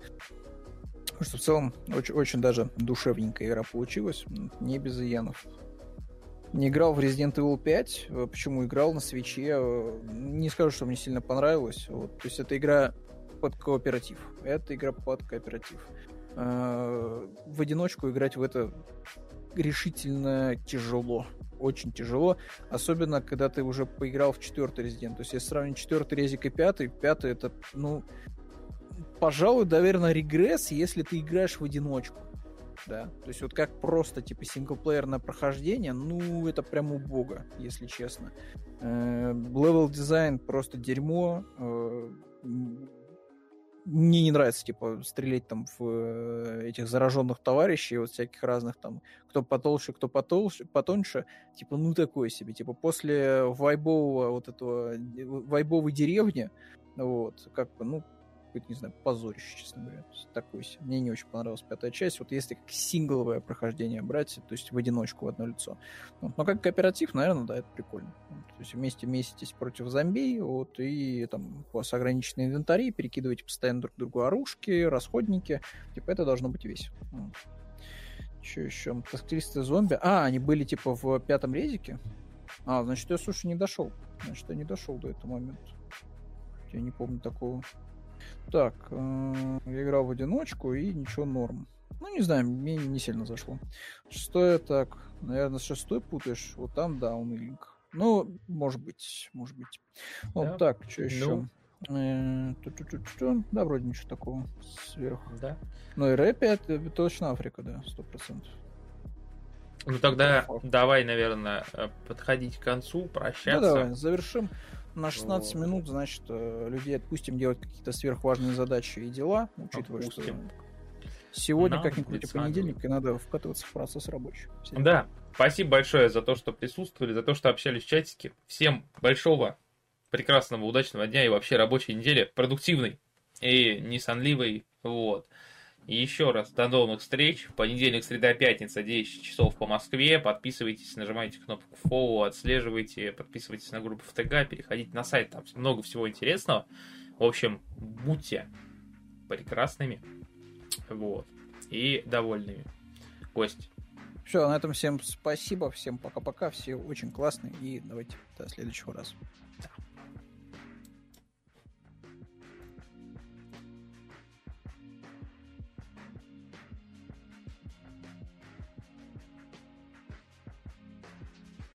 что в целом очень, очень даже душевненькая игра получилась, не без иянов. Не играл в Resident Evil 5. Э, почему играл на свече? Э, не скажу, что мне сильно понравилось. Вот. То есть это игра под кооператив. Это игра под кооператив. Э, в одиночку играть в это решительно тяжело очень тяжело, особенно когда ты уже поиграл в четвертый резидент. То есть, если сравнить четвертый резик и пятый, пятый это, ну, пожалуй, наверное, регресс, если ты играешь в одиночку. Да, то есть вот как просто типа синглплеерное прохождение, ну это прям убого, если честно. Левел дизайн просто дерьмо, э, мне не нравится, типа, стрелять там в э, этих зараженных товарищей, вот всяких разных там, кто потолще, кто потолще, потоньше, типа, ну, такое себе, типа, после вайбового вот этого, вайбовой деревни, вот, как бы, ну, какое-то, не знаю, позорище, честно говоря. Такой себе. Мне не очень понравилась пятая часть. Вот если как сингловое прохождение брать, то есть в одиночку в одно лицо. Вот. Но как кооператив, наверное, да, это прикольно. Вот. То есть вместе меситесь против зомби, вот, и там у вас ограниченные инвентари, перекидываете постоянно друг другу оружки, расходники. Типа это должно быть весело. Вот. Что еще? Таскристые зомби. А, они были типа в пятом резике? А, значит, я, слушай, не дошел. Значит, я не дошел до этого момента. Я не помню такого. Так, э, я играл в одиночку и ничего норм. Ну, не знаю, мне не сильно зашло. Шестое так, наверное, шестой путаешь. Вот там, да, он линк. Ну, может быть, может быть. Вот да. так, что еще? Ну, Э, ту-ту-ту-ту. Да, вроде ничего такого сверху. Да. Ну и рэпе это точно Африка, да, сто процентов. Ну тогда давай, наверное, э, подходить к концу, Ну прощаться. давай, завершим. На 16 Вот. минут, значит, э, людей отпустим делать какие-то сверхважные задачи и дела, учитывая, Отпустим. что сегодня, как ни крути, понедельник, и надо вкатываться в процесс рабочий. Всем Да, спасибо большое за то, что присутствовали, за то, что общались в чатике. Всем большого, прекрасного, удачного дня и вообще рабочей недели, продуктивной и не сонливой. Вот. И еще раз, до новых встреч. Понедельник, среда, пятница, 10 часов по Москве. Подписывайтесь, нажимайте кнопку follow, отслеживайте, подписывайтесь на группу в ТГ, переходите на сайт, там много всего интересного. В общем, будьте прекрасными. Вот. И довольными. Гость. Все, на этом всем спасибо, всем пока-пока, все очень классные, и давайте до следующего раза.